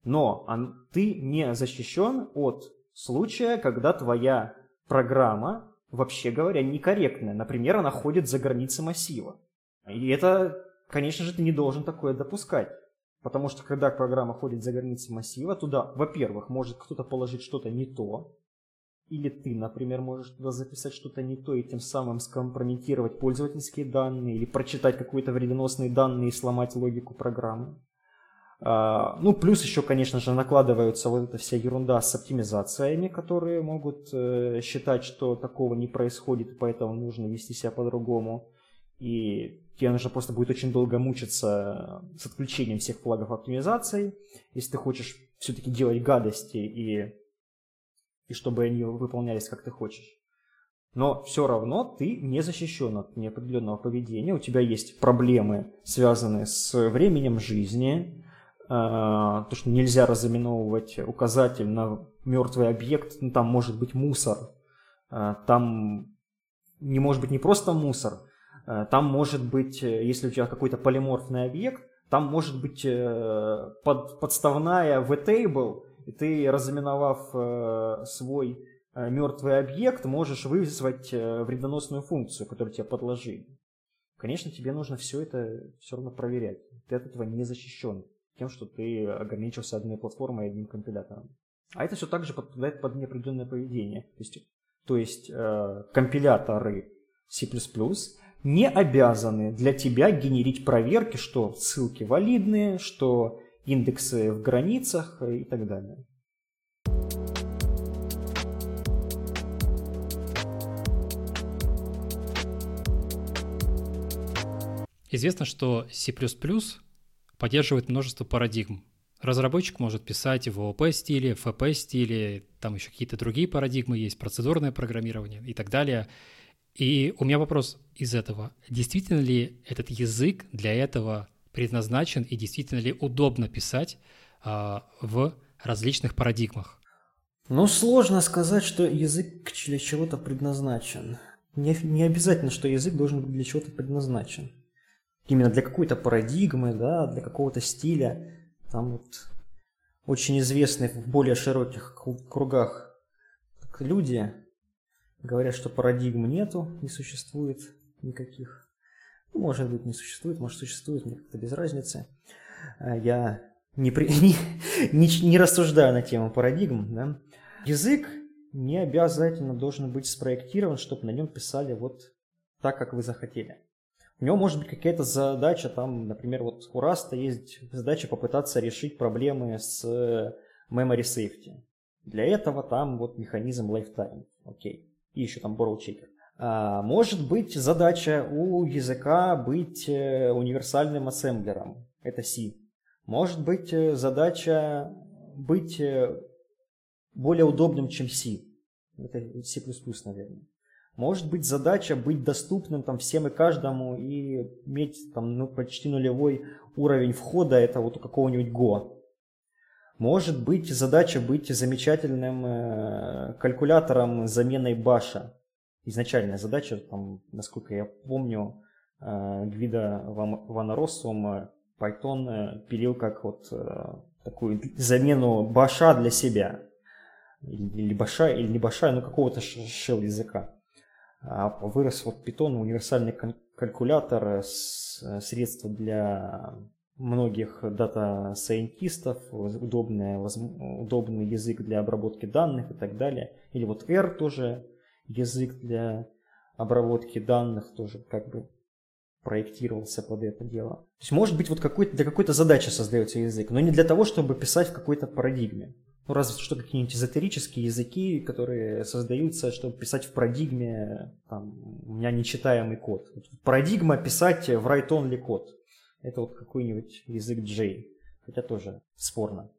Speaker 2: Но ты не защищен от случая, когда твоя программа вообще говоря, некорректная. Например, она ходит за границы массива. И это, конечно же, ты не должен такое допускать. Потому что когда программа ходит за границы массива, туда, во-первых, может кто-то положить что-то не то, или ты, например, можешь туда записать что-то не то и тем самым скомпрометировать пользовательские данные, или прочитать какие-то вредоносные данные и сломать логику программы. А, ну, плюс еще, конечно же, накладываются вот эта вся ерунда с оптимизациями, которые могут э, считать, что такого не происходит, поэтому нужно вести себя по-другому. И тебе нужно просто будет очень долго мучиться с отключением всех флагов оптимизации, если ты хочешь все-таки делать гадости и, и чтобы они выполнялись как ты хочешь. Но все равно ты не защищен от неопределенного поведения. У тебя есть проблемы, связанные с временем жизни, а, то, что нельзя разыменовывать указатель на мертвый объект, ну, там может быть мусор, а, там не может быть не просто мусор, а, там может быть, если у тебя какой-то полиморфный объект, там может быть э, под, подставная v-table, и ты, разыменовав э, свой э, мертвый объект можешь вызвать э, вредоносную функцию, которую тебе подложили. Конечно, тебе нужно все это все равно проверять. Ты от этого не защищен тем, что ты ограничился одной платформой и одним компилятором. А это все также подпадает под неопределенное поведение. То есть, то есть э, компиляторы C++ не обязаны для тебя генерить проверки, что ссылки валидные, что индексы в границах и так далее.
Speaker 1: Известно, что C++ поддерживает множество парадигм. Разработчик может писать в ООП-стиле, ФП-стиле, там еще какие-то другие парадигмы есть, процедурное программирование и так далее. И у меня вопрос из этого. Действительно ли этот язык для этого предназначен и действительно ли удобно писать а, в различных парадигмах?
Speaker 2: Ну, сложно сказать, что язык для чего-то предназначен. Не, не обязательно, что язык должен быть для чего-то предназначен. Именно для какой-то парадигмы, да, для какого-то стиля. Там вот очень известные в более широких кругах люди Говорят, что парадигм нету, не существует никаких. Ну, может быть, не существует, может, существует, мне как-то без разницы. А, я не, при... не, не, не рассуждаю на тему парадигм. Да? Язык не обязательно должен быть спроектирован, чтобы на нем писали вот так, как вы захотели. У него может быть какая-то задача, там, например, вот у Раста есть задача попытаться решить проблемы с memory safety. Для этого там вот механизм lifetime. Окей и еще там borrow checker. А, может быть задача у языка быть э, универсальным ассемблером. Это C. Может быть э, задача быть э, более удобным, чем C. Это C++, наверное. Может быть задача быть доступным там всем и каждому и иметь там ну, почти нулевой уровень входа, это вот у какого-нибудь Go. Может быть задача быть замечательным калькулятором заменой баша. Изначальная задача, там, насколько я помню, э, Гвида Вана Россум Python э, пилил как вот такую замену баша для себя. Или баша, или не баша, но какого-то шел языка. А вырос вот Python, универсальный калькулятор, средство для многих дата-сайентистов, удобный язык для обработки данных и так далее. Или вот R тоже язык для обработки данных тоже как бы проектировался под это дело. То есть, может быть, вот какой для какой-то задачи создается язык, но не для того, чтобы писать в какой-то парадигме. Ну, разве что какие-нибудь эзотерические языки, которые создаются, чтобы писать в парадигме, там, у меня нечитаемый код. Парадигма писать в write-only код это вот какой-нибудь язык J, хотя тоже спорно.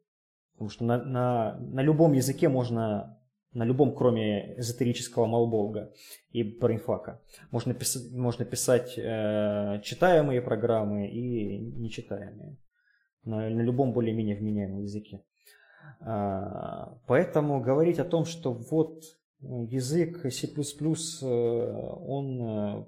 Speaker 2: Потому что на, на, на любом языке можно, на любом, кроме эзотерического Малболга и Брейнфака, можно писать, можно писать э, читаемые программы и нечитаемые. На, на любом более-менее вменяемом языке. А, поэтому говорить о том, что вот язык C++, э, он э,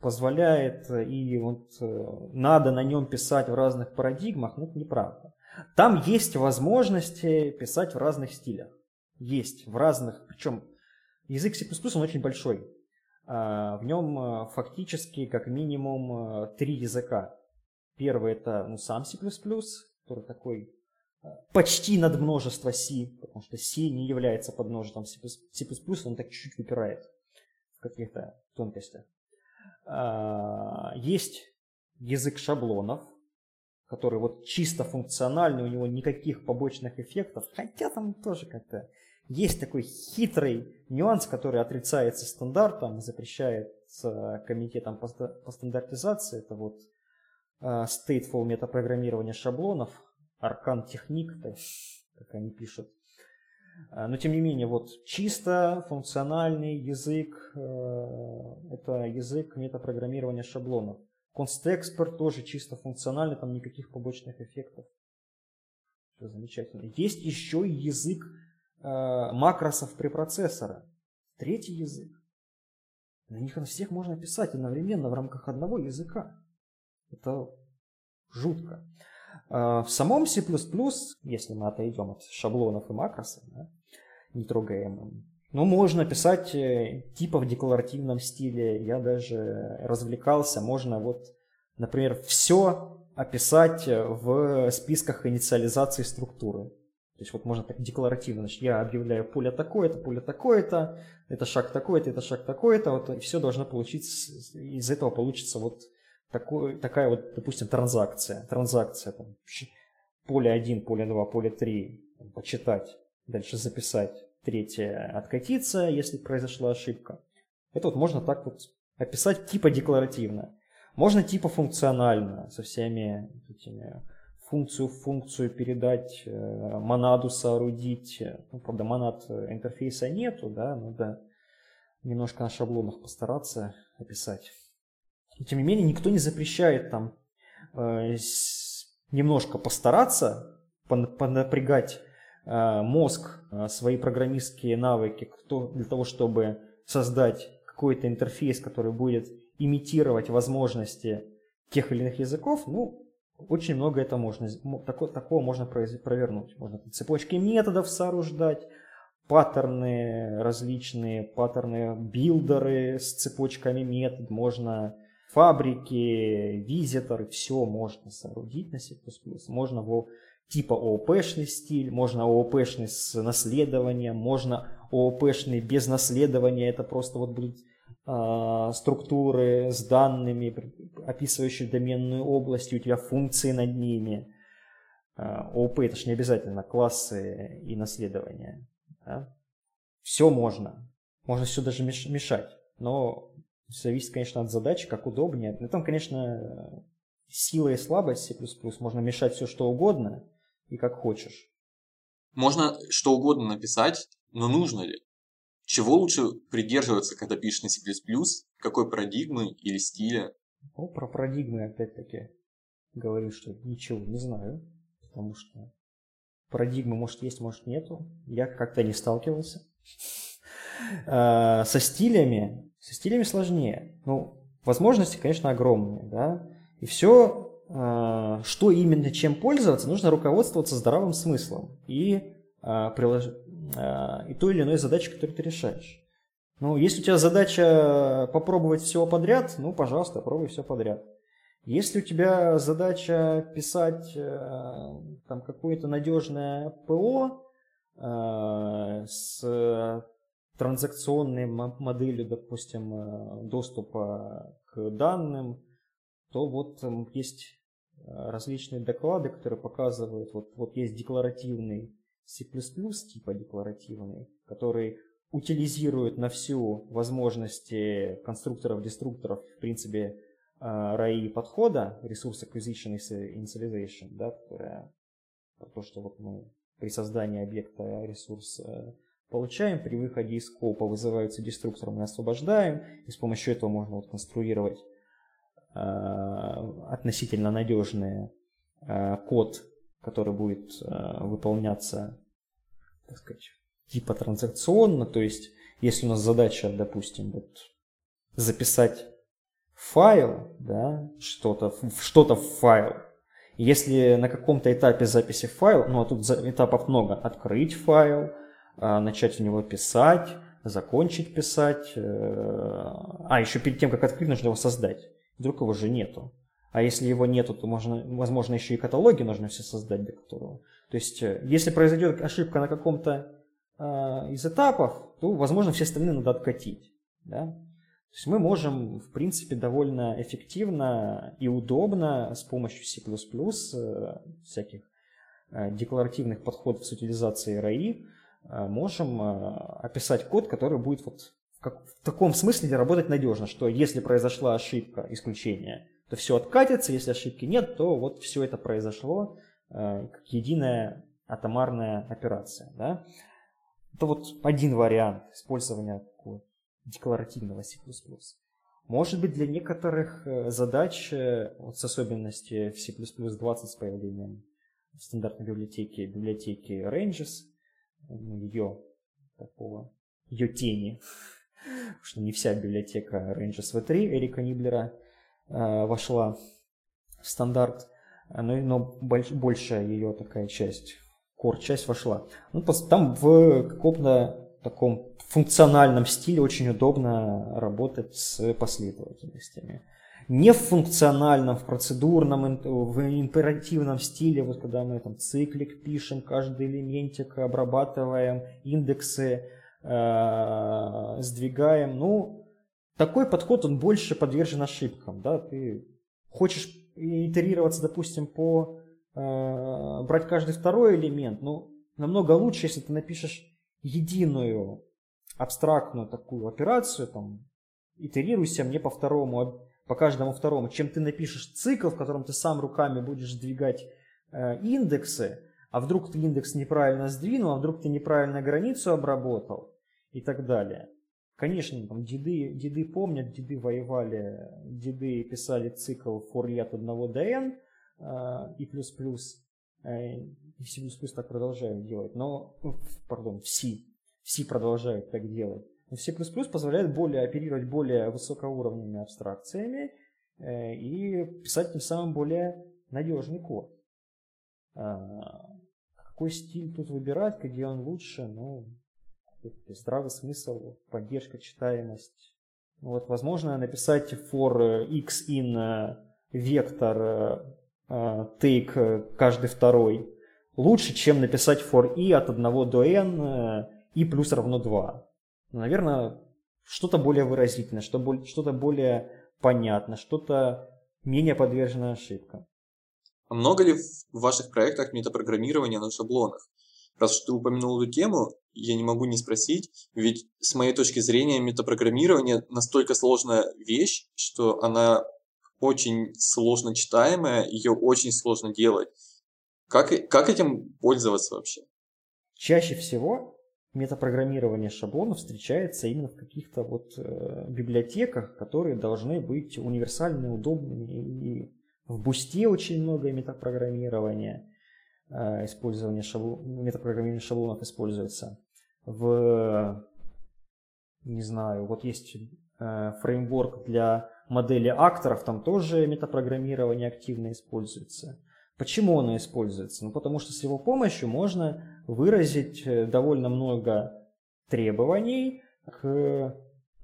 Speaker 2: позволяет э, и вот э, надо на нем писать в разных парадигмах, ну это неправда. Там есть возможности писать в разных стилях. Есть в разных, причем язык C++ он очень большой. А, в нем э, фактически как минимум три языка. Первый это ну, сам C++, который такой почти надмножество C, потому что C не является подмножеством C++, он так чуть-чуть выпирает в каких-то тонкостях. А, есть язык шаблонов, который вот чисто функциональный, у него никаких побочных эффектов, хотя там тоже как-то есть такой хитрый нюанс, который отрицается стандартом, запрещается комитетом по, стандартизации, это вот uh, stateful метапрограммирование шаблонов, аркан техник, как они пишут. А, но тем не менее, вот чисто функциональный язык, э, это язык метапрограммирования шаблонов. Констекспорт тоже чисто функциональный, там никаких побочных эффектов. Все замечательно. Есть еще язык э, макросов препроцессора. Третий язык. На них на всех можно писать одновременно в рамках одного языка. Это жутко. А, в самом C++, если мы отойдем от шаблонов и макросов, да, не трогаем Ну, можно писать э, типа в декларативном стиле. Я даже развлекался. Можно вот, например, все описать в списках инициализации структуры. То есть вот можно так декларативно, значит, я объявляю поле такое-то, поле такое-то, это шаг такой-то, это шаг такой-то, вот, и все должно получиться, из этого получится вот такой, такая вот, допустим, транзакция. Транзакция, там, поле 1, поле 2, поле 3, почитать, дальше записать, третье откатиться, если произошла ошибка. Это вот можно так вот описать типа декларативно. Можно типа функционально, со всеми этими функцию в функцию передать, э, монаду соорудить. Ну, правда, монад э, интерфейса нету, да, надо немножко на шаблонах постараться описать. Тем не менее, никто не запрещает там э, немножко постараться, понапрягать мозг, э, свои программистские навыки для того, чтобы создать какой-то интерфейс, который будет имитировать возможности тех или иных языков, ну, очень много это можно, такого, можно провернуть. Можно цепочки методов сооруждать, паттерны различные, паттерны билдеры с цепочками метод, можно фабрики, визиторы, все можно соорудить на C++. Можно в типа ООП-шный стиль, можно ООП-шный с наследованием, можно ООП-шный без наследования, это просто вот будут э, структуры с данными, описывающие доменную область, у тебя функции над ними. Э, ООП это же не обязательно классы и наследование. Да? Все можно. Можно все даже мешать. Но зависит, конечно, от задачи, как удобнее. Ну, там, конечно, сила и слабость C++. Можно мешать все, что угодно и как хочешь.
Speaker 3: Можно что угодно написать, но нужно ли? Чего лучше придерживаться, когда пишешь на C++? Какой парадигмы или стиля?
Speaker 2: Ну, про парадигмы опять-таки говорю, что ничего не знаю, потому что парадигмы может есть, может нету. Я как-то не сталкивался. А, со стилями, со стилями сложнее. Ну, возможности, конечно, огромные, да. И все, что именно чем пользоваться, нужно руководствоваться здравым смыслом и, а, прилож... и той или иной задачей, которую ты решаешь. Ну, если у тебя задача попробовать все подряд, ну, пожалуйста, пробуй все подряд. Если у тебя задача писать э, там какое-то надежное ПО э, с транзакционной моделью, допустим, э, доступа к данным, то вот есть различные доклады, которые показывают, вот, вот есть декларативный C++, типа декларативный, который утилизирует на всю возможности конструкторов-деструкторов, в принципе, RAI подхода, Resource Acquisition и Initialization, да, которая про то, что вот мы при создании объекта ресурс э, получаем, при выходе из скопа вызываются деструктором мы освобождаем, и с помощью этого можно вот конструировать э, относительно надежный э, код, который будет э, выполняться, так сказать, типа транзакционно, то есть если у нас задача, допустим, вот записать файл, да, что-то что в файл, если на каком-то этапе записи файл, ну а тут этапов много, открыть файл, начать в него писать, закончить писать, э, а еще перед тем, как открыть, нужно его создать, вдруг его же нету. А если его нету, то можно, возможно, еще и каталоги нужно все создать для которого. То есть, э, если произойдет ошибка на каком-то э, из этапов, то, возможно, все остальные надо откатить. Да? То есть мы можем, в принципе, довольно эффективно и удобно с помощью C++, э, всяких э, декларативных подходов с утилизацией RAI, э, можем э, описать код, который будет вот как, в таком смысле работать надежно, что если произошла ошибка, исключение, то все откатится, если ошибки нет, то вот все это произошло э, как единая атомарная операция. Да? Это вот один вариант использования декларативного C++. Может быть, для некоторых э, задач, э, вот с особенностью в C++ 20 с появлением стандартной библиотеки, библиотеки Ranges, ну, ее такого, ее тени, что не вся библиотека Ranges V3 Эрика Ниблера э, вошла в стандарт, но, но больш, большая ее такая часть, core часть вошла. Ну, там в каком-то таком функциональном стиле очень удобно работать с последовательностями. Не в функциональном, в процедурном, в императивном стиле, вот когда мы там циклик пишем, каждый элементик обрабатываем, индексы э, сдвигаем. Ну, такой подход, он больше подвержен ошибкам. Да? Ты хочешь итерироваться, допустим, по э, брать каждый второй элемент, ну, намного лучше, если ты напишешь единую абстрактную такую операцию, там, итерируйся мне по второму, по каждому второму, чем ты напишешь цикл, в котором ты сам руками будешь сдвигать э, индексы, а вдруг ты индекс неправильно сдвинул, а вдруг ты неправильно границу обработал и так далее. Конечно, там деды, деды помнят, деды воевали, деды писали цикл i от 1 до n, э, и плюс плюс, э, и C++ так продолжают делать, но, пардон, в C, в C продолжают так делать. Но C++ позволяет более оперировать более высокоуровневыми абстракциями э, и писать тем самым более надежный код. А, какой стиль тут выбирать, где он лучше, ну, здравый смысл, поддержка, читаемость. Ну вот, возможно, написать for x in вектор take каждый второй лучше, чем написать for i от 1 до n и плюс равно 2. Ну, наверное, что-то более выразительное, что-то более понятно, что-то менее подвержено ошибкам.
Speaker 3: А много ли в ваших проектах метапрограммирования на шаблонах? Раз ты упомянул эту тему, я не могу не спросить, ведь с моей точки зрения метапрограммирование настолько сложная вещь, что она очень сложно читаемая, ее очень сложно делать. Как, как этим пользоваться вообще?
Speaker 2: Чаще всего метапрограммирование шаблонов встречается именно в каких-то вот э, библиотеках, которые должны быть универсальными, удобными. И в Бусте очень много метапрограммирования, э, использование шаблон, метапрограммирование шаблонов используется. В, не знаю, вот есть э, фреймворк для модели акторов, там тоже метапрограммирование активно используется. Почему оно используется? Ну, потому что с его помощью можно выразить э, довольно много требований к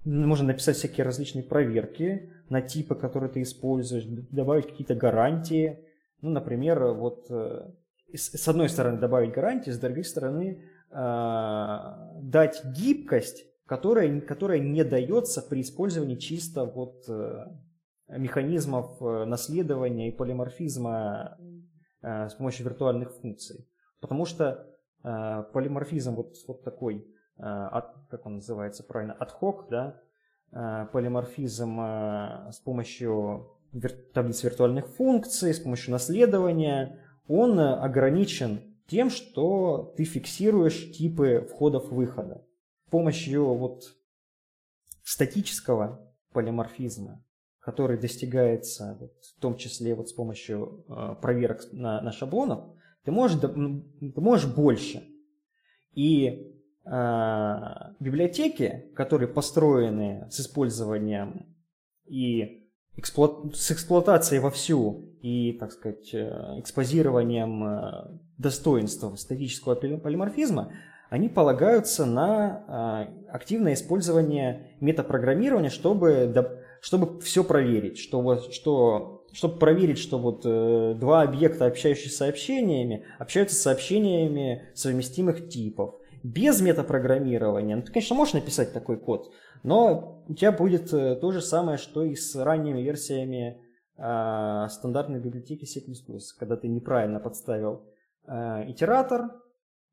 Speaker 2: можно написать всякие различные проверки на типы, которые ты используешь, добавить какие-то гарантии. Ну, например, вот э, с одной стороны добавить гарантии, с другой стороны э, дать гибкость, которая, которая не дается при использовании чисто вот механизмов наследования и полиморфизма Э, с помощью виртуальных функций. Потому что э, полиморфизм вот, вот такой, э, как он называется правильно, ad да, полиморфизм с помощью таблиц виртуальных функций, с помощью наследования, он ограничен тем, что ты фиксируешь типы входов-выхода. С помощью вот статического полиморфизма который достигается вот, в том числе вот с помощью э, проверок на, на шаблонах, ты можешь, ты можешь больше. И э, библиотеки, которые построены с использованием и с эксплуатацией вовсю и, так сказать, э, экспозированием э, достоинств статического полиморфизма, они полагаются на активное использование метапрограммирования, чтобы чтобы все проверить, что, вот, что, чтобы проверить, что вот э, два объекта, общающиеся сообщениями, общаются сообщениями совместимых типов. Без метапрограммирования, ну ты, конечно, можешь написать такой код, но у тебя будет э, то же самое, что и с ранними версиями э, стандартной библиотеки C++, когда ты неправильно подставил э, итератор,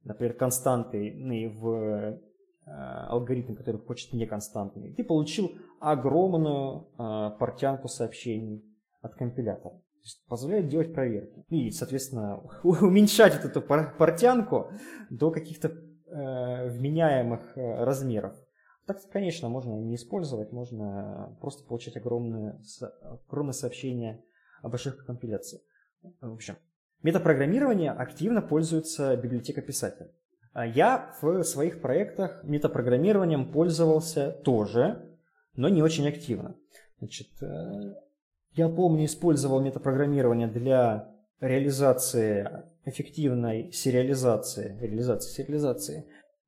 Speaker 2: например, константы в Э, алгоритм, который хочет неконстантными, ты получил огромную э, портянку сообщений от компилятора. То есть позволяет делать проверки. И, соответственно, уменьшать вот эту портянку до каких-то вменяемых э, размеров. Так, конечно, можно не использовать, можно просто получать огромные, огромные сообщения об ошибках компиляции. В общем, метапрограммирование активно пользуется библиотека писателя. А я в своих проектах метапрограммированием пользовался тоже, но не очень активно. Значит, э, я помню, использовал метапрограммирование для реализации эффективной сериализации, реализации сериализации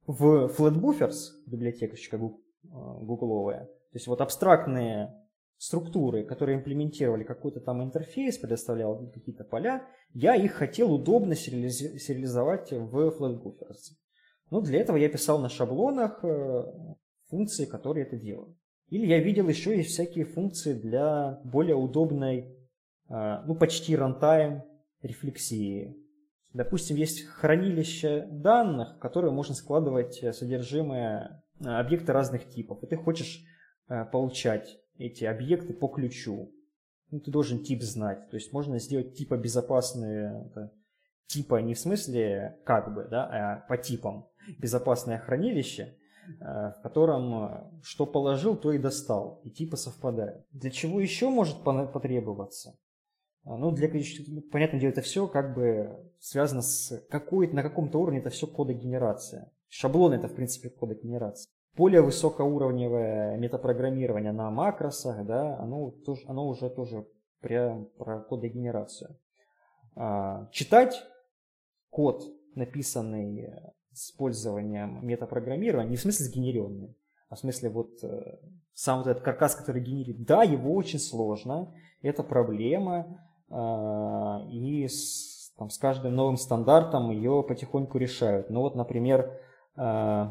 Speaker 2: в Flatbuffers, библиотекочка гугловая, то есть вот абстрактные структуры, которые имплементировали какой-то там интерфейс, предоставлял какие-то поля, я их хотел удобно сериализовать в Flatbuffers. Ну, для этого я писал на шаблонах э, функции, которые это делают. Или я видел еще есть всякие функции для более удобной, э, ну, почти рантайм рефлексии. Допустим, есть хранилище данных, в которые можно складывать содержимое э, объекта разных типов. И ты хочешь получать эти объекты по ключу. Ну, ты должен тип знать. То есть можно сделать типа безопасные, типа не в смысле как бы, да, а по типам безопасное хранилище, э, в котором э, что положил, то и достал, и типы совпадают. Для чего еще может потребоваться? А, ну, для, понятное дело, это все как бы связано с какой на каком-то уровне это все кодогенерация. Шаблон это, в принципе, кодогенерация. Более высокоуровневое метапрограммирование на макросах, да, оно, тоже, оно уже тоже прям про кодогенерацию. А, читать код, написанный с использованием метапрограммирования, не в смысле сгенеренный, а в смысле вот э, сам вот этот каркас, который генерит, да, его очень сложно, это проблема, и с, там, с каждым новым стандартом ее потихоньку решают. Ну вот, например, э,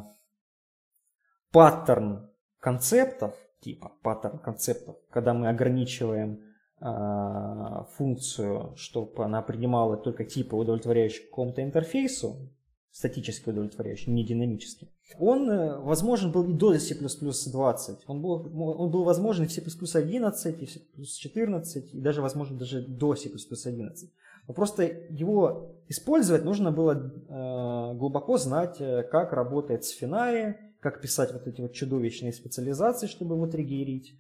Speaker 2: паттерн концептов, типа паттерн концептов, когда мы ограничиваем э, функцию, чтобы она принимала только типы, удовлетворяющие какому-то интерфейсу, статически удовлетворяющий, не динамический. Он э, возможен был и до C++20. Он был, он был возможен и в C++11, и в C++14, и даже возможно даже до C++11. Но просто его использовать нужно было э, глубоко знать, э, как работает Sphinari, как писать вот эти вот чудовищные специализации, чтобы его триггерить.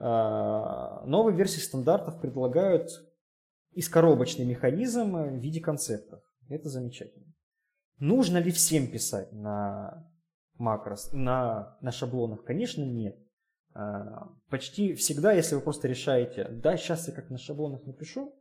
Speaker 2: Э, новые версии стандартов предлагают искоробочный механизм в виде концептов. Это замечательно. Нужно ли всем писать на макрос, на, на шаблонах? Конечно, нет. А, почти всегда, если вы просто решаете, да, сейчас я как на шаблонах напишу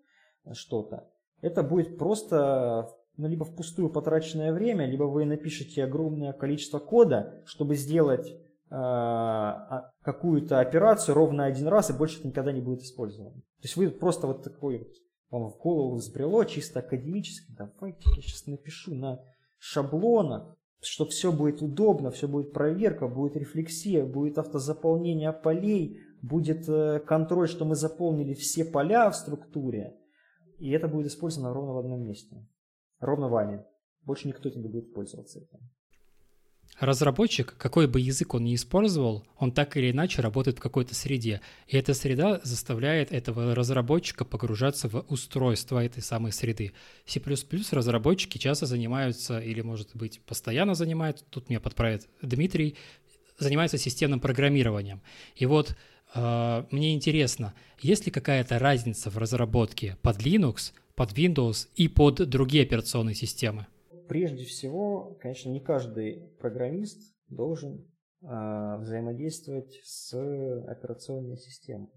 Speaker 2: что-то, это будет просто ну, либо впустую потраченное время, либо вы напишете огромное количество кода, чтобы сделать э, какую-то операцию ровно один раз, и больше это никогда не будет использовано. То есть вы просто вот такой вот, вам в голову взбрело, чисто академически, давайте я сейчас напишу на шаблонах, что все будет удобно, все будет проверка, будет рефлексия, будет автозаполнение полей, будет э, контроль, что мы заполнили все поля в структуре, и это будет использовано ровно в одном месте. Ровно вами. Больше никто не будет пользоваться этим.
Speaker 1: Разработчик, какой бы язык он ни использовал, он так или иначе работает в какой-то среде. И эта среда заставляет этого разработчика погружаться в устройство этой самой среды. C++ разработчики часто занимаются, или, может быть, постоянно занимаются, тут меня подправит Дмитрий, занимаются системным программированием. И вот э, мне интересно, есть ли какая-то разница в разработке под Linux, под Windows и под другие операционные системы?
Speaker 2: Прежде всего, конечно, не каждый программист должен э, взаимодействовать с операционной системой.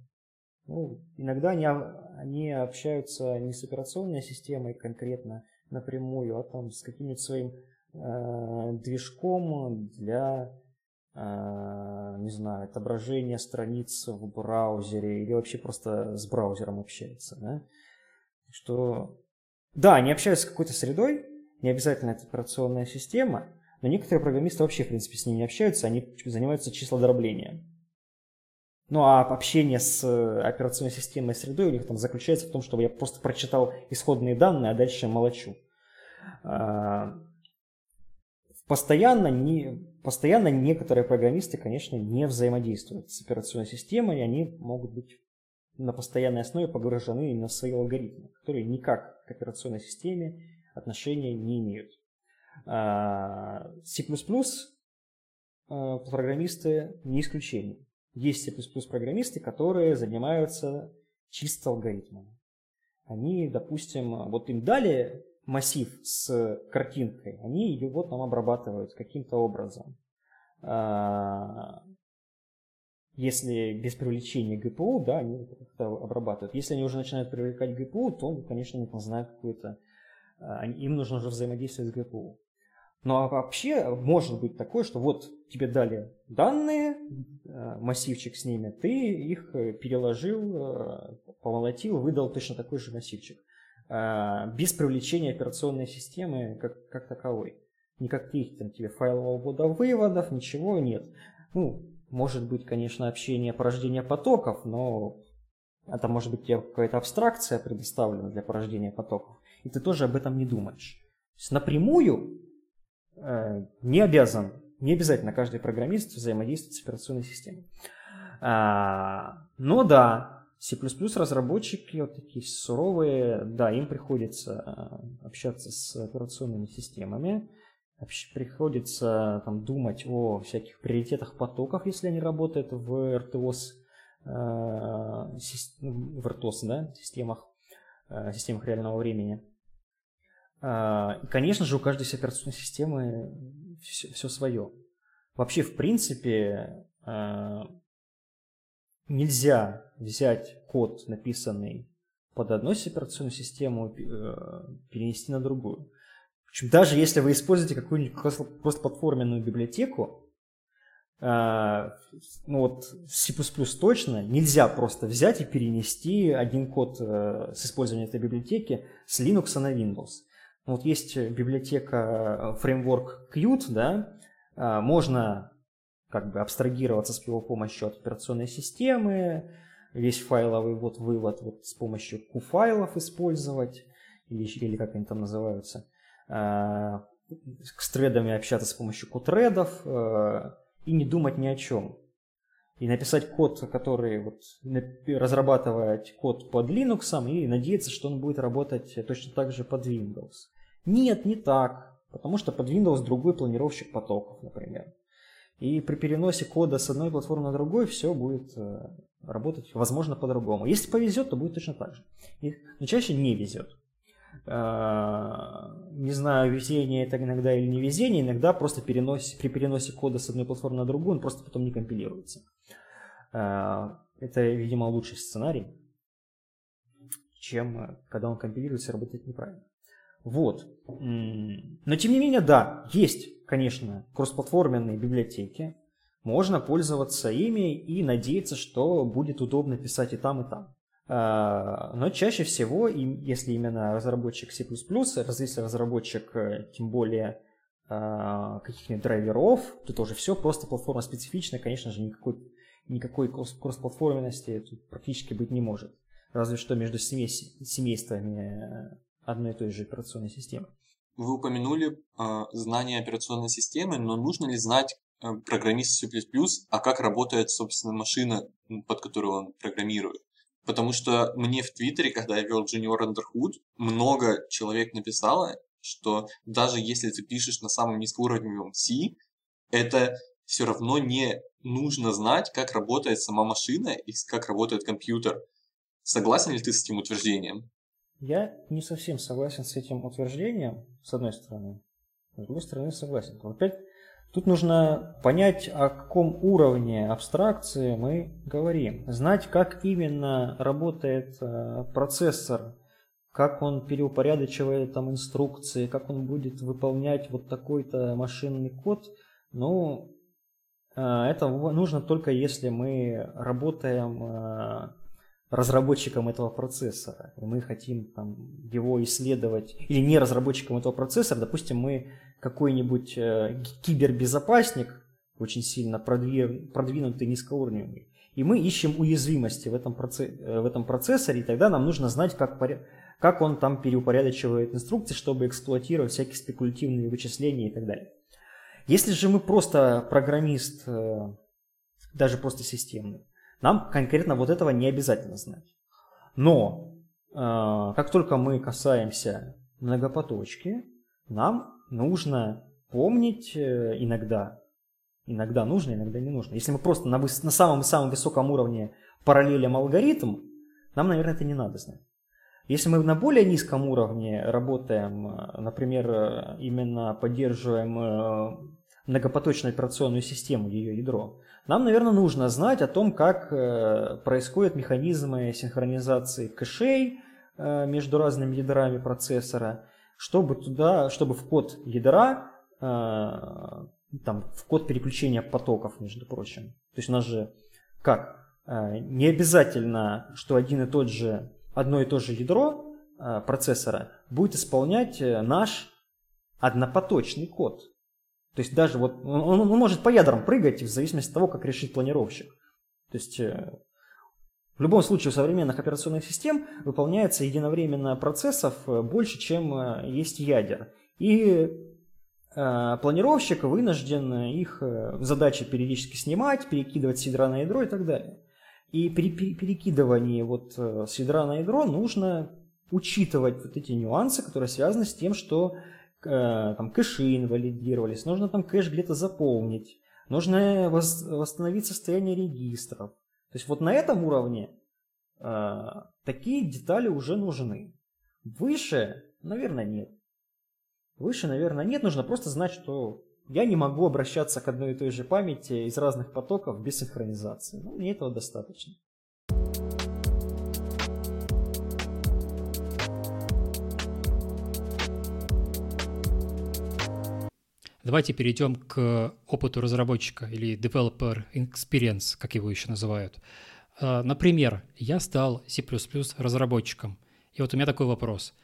Speaker 2: Ну, иногда они, они общаются не с операционной системой конкретно напрямую, а там с каким-нибудь своим э, движком для, э, не знаю, отображения страниц в браузере или вообще просто с браузером общаются. Да? Что, да, они общаются с какой-то средой, не обязательно это операционная система, но некоторые программисты вообще, в принципе, с ней не общаются, они занимаются числодроблением. Ну а общение с э, операционной системой средой у них там заключается в том, чтобы я просто прочитал исходные данные, а дальше молочу. А, постоянно, не, постоянно некоторые программисты, конечно, не взаимодействуют с операционной системой, они могут быть на постоянной основе погружены именно в свои алгоритмы, которые никак к операционной системе отношения не имеют. А, C++ а, программисты не исключение. Есть C++ программисты, которые занимаются чисто алгоритмами. Они, допустим, вот им дали массив с картинкой, они ее вот нам обрабатывают каким-то образом. А, если без привлечения ГПУ, да, они это обрабатывают. Если они уже начинают привлекать ГПУ, то, конечно, они знают какую-то им нужно уже взаимодействовать с ГПУ. Ну а вообще может быть такое, что вот тебе дали данные, э, массивчик с ними, ты их переложил, э, помолотил, выдал точно такой же массивчик. Без привлечения операционной системы как, как таковой. Никаких там тебе файлового ввода выводов, ничего нет. Ну, может быть, конечно, общение порождения потоков, но это может быть тебе какая-то абстракция предоставлена для порождения потоков, и ты тоже об этом не думаешь. То есть напрямую э, не обязан, не обязательно каждый программист взаимодействовать с операционной системой. А, но да, C++ разработчики вот такие суровые, да, им приходится э, общаться с операционными системами, приходится там, думать о всяких приоритетах потоков, если они работают в RTOS, э, в RTOS да, системах, э, системах реального времени. И, конечно же, у каждой операционной системы все, все свое. Вообще, в принципе, нельзя взять код, написанный под одну операционную систему, перенести на другую. Причем даже если вы используете какую-нибудь кросс-платформенную библиотеку, ну вот C++ точно нельзя просто взять и перенести один код с использованием этой библиотеки с Linux на Windows. Вот есть библиотека фреймворк э, Qt, да, можно как бы абстрагироваться с его помощью от операционной системы, весь файловый вот вывод вот с помощью Q-файлов использовать, или, или как они там называются. Э, с тредами общаться с помощью кутредов э, и не думать ни о чем. И написать код, который вот, разрабатывать код под Linux и надеяться, что он будет работать точно так же под Windows. Нет, не так. Потому что под Windows другой планировщик потоков, например. И при переносе кода с одной платформы на другую все будет э, работать, возможно, по-другому. Если повезет, то будет точно так же. Но чаще не везет. А, не знаю, везение это иногда или не везение, иногда просто переносе, при переносе кода с одной платформы на другую он просто потом не компилируется. А, это, видимо, лучший сценарий, чем э, когда он компилируется и работает неправильно. Вот. Но тем не менее, да, есть, конечно, кроссплатформенные библиотеки. Можно пользоваться ими и надеяться, что будет удобно писать и там, и там. А, но чаще всего, если именно разработчик C++, если разработчик э, тем более а, каких-нибудь драйверов, то тоже все просто платформа специфичная, конечно же, никакой, никакой кроссплатформенности тут практически быть не может. Разве что между семействами одной и той же операционной системы.
Speaker 3: Вы упомянули э, знание операционной системы, но нужно ли знать э, программист C++, а как работает, собственно, машина, под которую он программирует? Потому что мне в Твиттере, когда я вел Junior Underhood, много человек написало, что даже если ты пишешь на самом низкоуровневом C, это все равно не нужно знать, как работает сама машина и как работает компьютер. Согласен ли ты с этим утверждением?
Speaker 2: Я не совсем согласен с этим утверждением, с одной стороны. С другой стороны, согласен. Опять Тут нужно понять, о каком уровне абстракции мы говорим. Знать, как именно работает э, процессор, как он переупорядочивает там инструкции, как он будет выполнять вот такой-то машинный код. Ну, э, это нужно только если мы работаем э, разработчиком этого процессора. И мы хотим там, его исследовать, или не разработчиком этого процессора, допустим, мы какой-нибудь э, кибербезопасник, очень сильно продвинутый, низкоуровневый, и мы ищем уязвимости в этом, процесс, э, в этом процессоре, и тогда нам нужно знать, как, как он там переупорядочивает инструкции, чтобы эксплуатировать всякие спекулятивные вычисления и так далее. Если же мы просто программист, э, даже просто системный, нам конкретно вот этого не обязательно знать. Но э, как только мы касаемся многопоточки, нам нужно помнить э, иногда, иногда нужно, иногда не нужно. Если мы просто на, на самом-самом высоком уровне параллелим алгоритм, нам, наверное, это не надо знать. Если мы на более низком уровне работаем, э, например, э, именно поддерживаем многопоточную операционную систему, ее ядро, нам, наверное, нужно знать о том, как происходят механизмы синхронизации кэшей между разными ядрами процессора, чтобы туда, чтобы в код ядра там, в код переключения потоков, между прочим. То есть у нас же как? Не обязательно, что один и тот же, одно и то же ядро процессора будет исполнять наш однопоточный код. То есть даже вот он, он может по ядрам прыгать в зависимости от того, как решит планировщик. То есть э, в любом случае у современных операционных систем выполняется единовременно процессов э, больше, чем э, есть ядер. И планировщик вынужден их задачи периодически снимать, перекидывать с ядра на ядро и так далее. И при перекидывании вот с ядра на ядро нужно учитывать вот эти нюансы, которые связаны с тем, что там кэши инвалидировались, нужно там кэш где-то заполнить, нужно восстановить состояние регистров. То есть вот на этом уровне э, такие детали уже нужны. Выше, наверное, нет. Выше, наверное, нет. Нужно просто знать, что я не могу обращаться к одной и той же памяти из разных потоков без синхронизации. Ну, мне этого достаточно.
Speaker 1: Давайте перейдем к опыту разработчика или developer experience, как его еще называют. А, например, я стал C++ разработчиком. И вот у меня такой вопрос.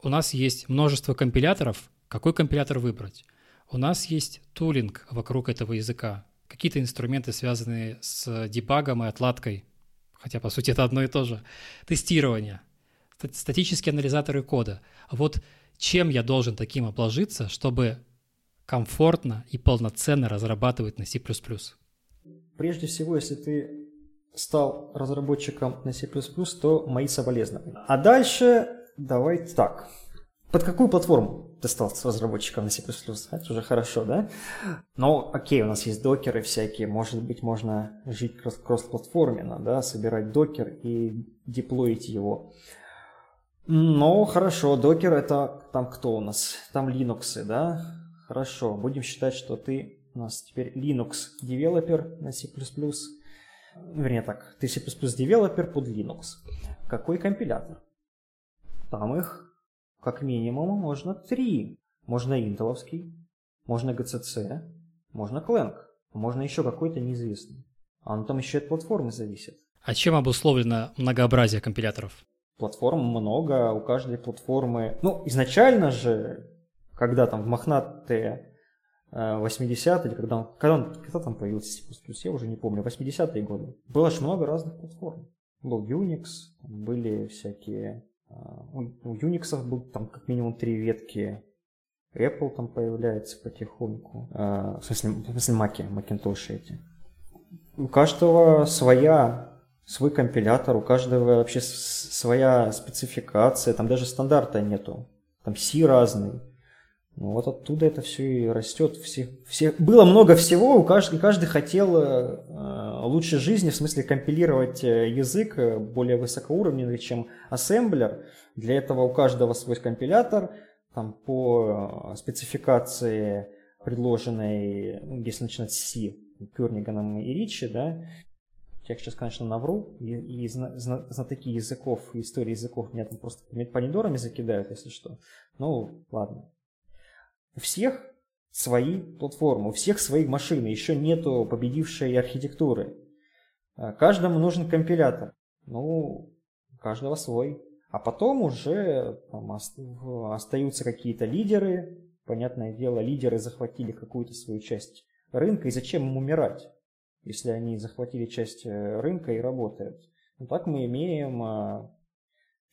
Speaker 1: У нас есть множество компиляторов. Какой компилятор выбрать? У нас есть тулинг вокруг этого языка. Какие-то инструменты, связанные с дебагом и отладкой. Хотя, по сути, это одно и то же. Тестирование. Статические анализаторы кода. Вот чем я должен таким обложиться, чтобы комфортно и полноценно разрабатывать на C++?
Speaker 2: Прежде всего, если ты стал разработчиком на C++, то мои соболезнования. А дальше давай так. Под какую платформу ты стал разработчиком на C++? Это уже хорошо, да? Ну, окей, у нас есть докеры всякие. Может быть, можно жить кросс-платформенно, да, собирать докер и деплоить его. Ну, хорошо, докер это там кто у нас? Там Linux, да? Хорошо, будем считать, что ты у нас теперь Linux девелопер на C++. Вернее так, ты C++ девелопер под Linux. Какой компилятор? Там их как минимум можно три. Можно интеловский, можно GCC, можно Clang, можно еще какой-то неизвестный. А он там еще от платформы зависит.
Speaker 1: А чем обусловлено многообразие компиляторов?
Speaker 2: Платформ много, у каждой платформы... Ну, изначально же когда там в мохнатые 80-е, э, когда, он, когда, он, когда там появился C++, я уже не помню, 80-е годы. Было же много разных платформ. Был Unix, были всякие... Э, у Unix был там как минимум три ветки. Apple там появляется потихоньку. Э, в смысле, в смысле Mac, Macintosh эти. У каждого своя свой компилятор, у каждого вообще своя спецификация, там даже стандарта нету. Там C разный. Ну, вот оттуда это все и растет. Все, все... Было много всего, у каждый, каждый хотел э, лучшей жизни, в смысле компилировать э, язык э, более высокоуровневый, чем ассемблер. Для этого у каждого свой компилятор, там, по э, спецификации, предложенной, ну, если начинать с C, Кёрниганом и Ричи, да, я сейчас, конечно, навру, и, и зна, зна, знатоки языков, истории языков меня там просто помидорами закидают, если что. Ну, ладно. У всех свои платформы, у всех свои машины, еще нету победившей архитектуры. А, каждому нужен компилятор. Ну, у каждого свой. А потом уже там, остаются какие-то лидеры. Понятное дело, лидеры захватили какую-то свою часть рынка. И зачем им умирать, если они захватили часть э, рынка и работают? Ну, так мы имеем а,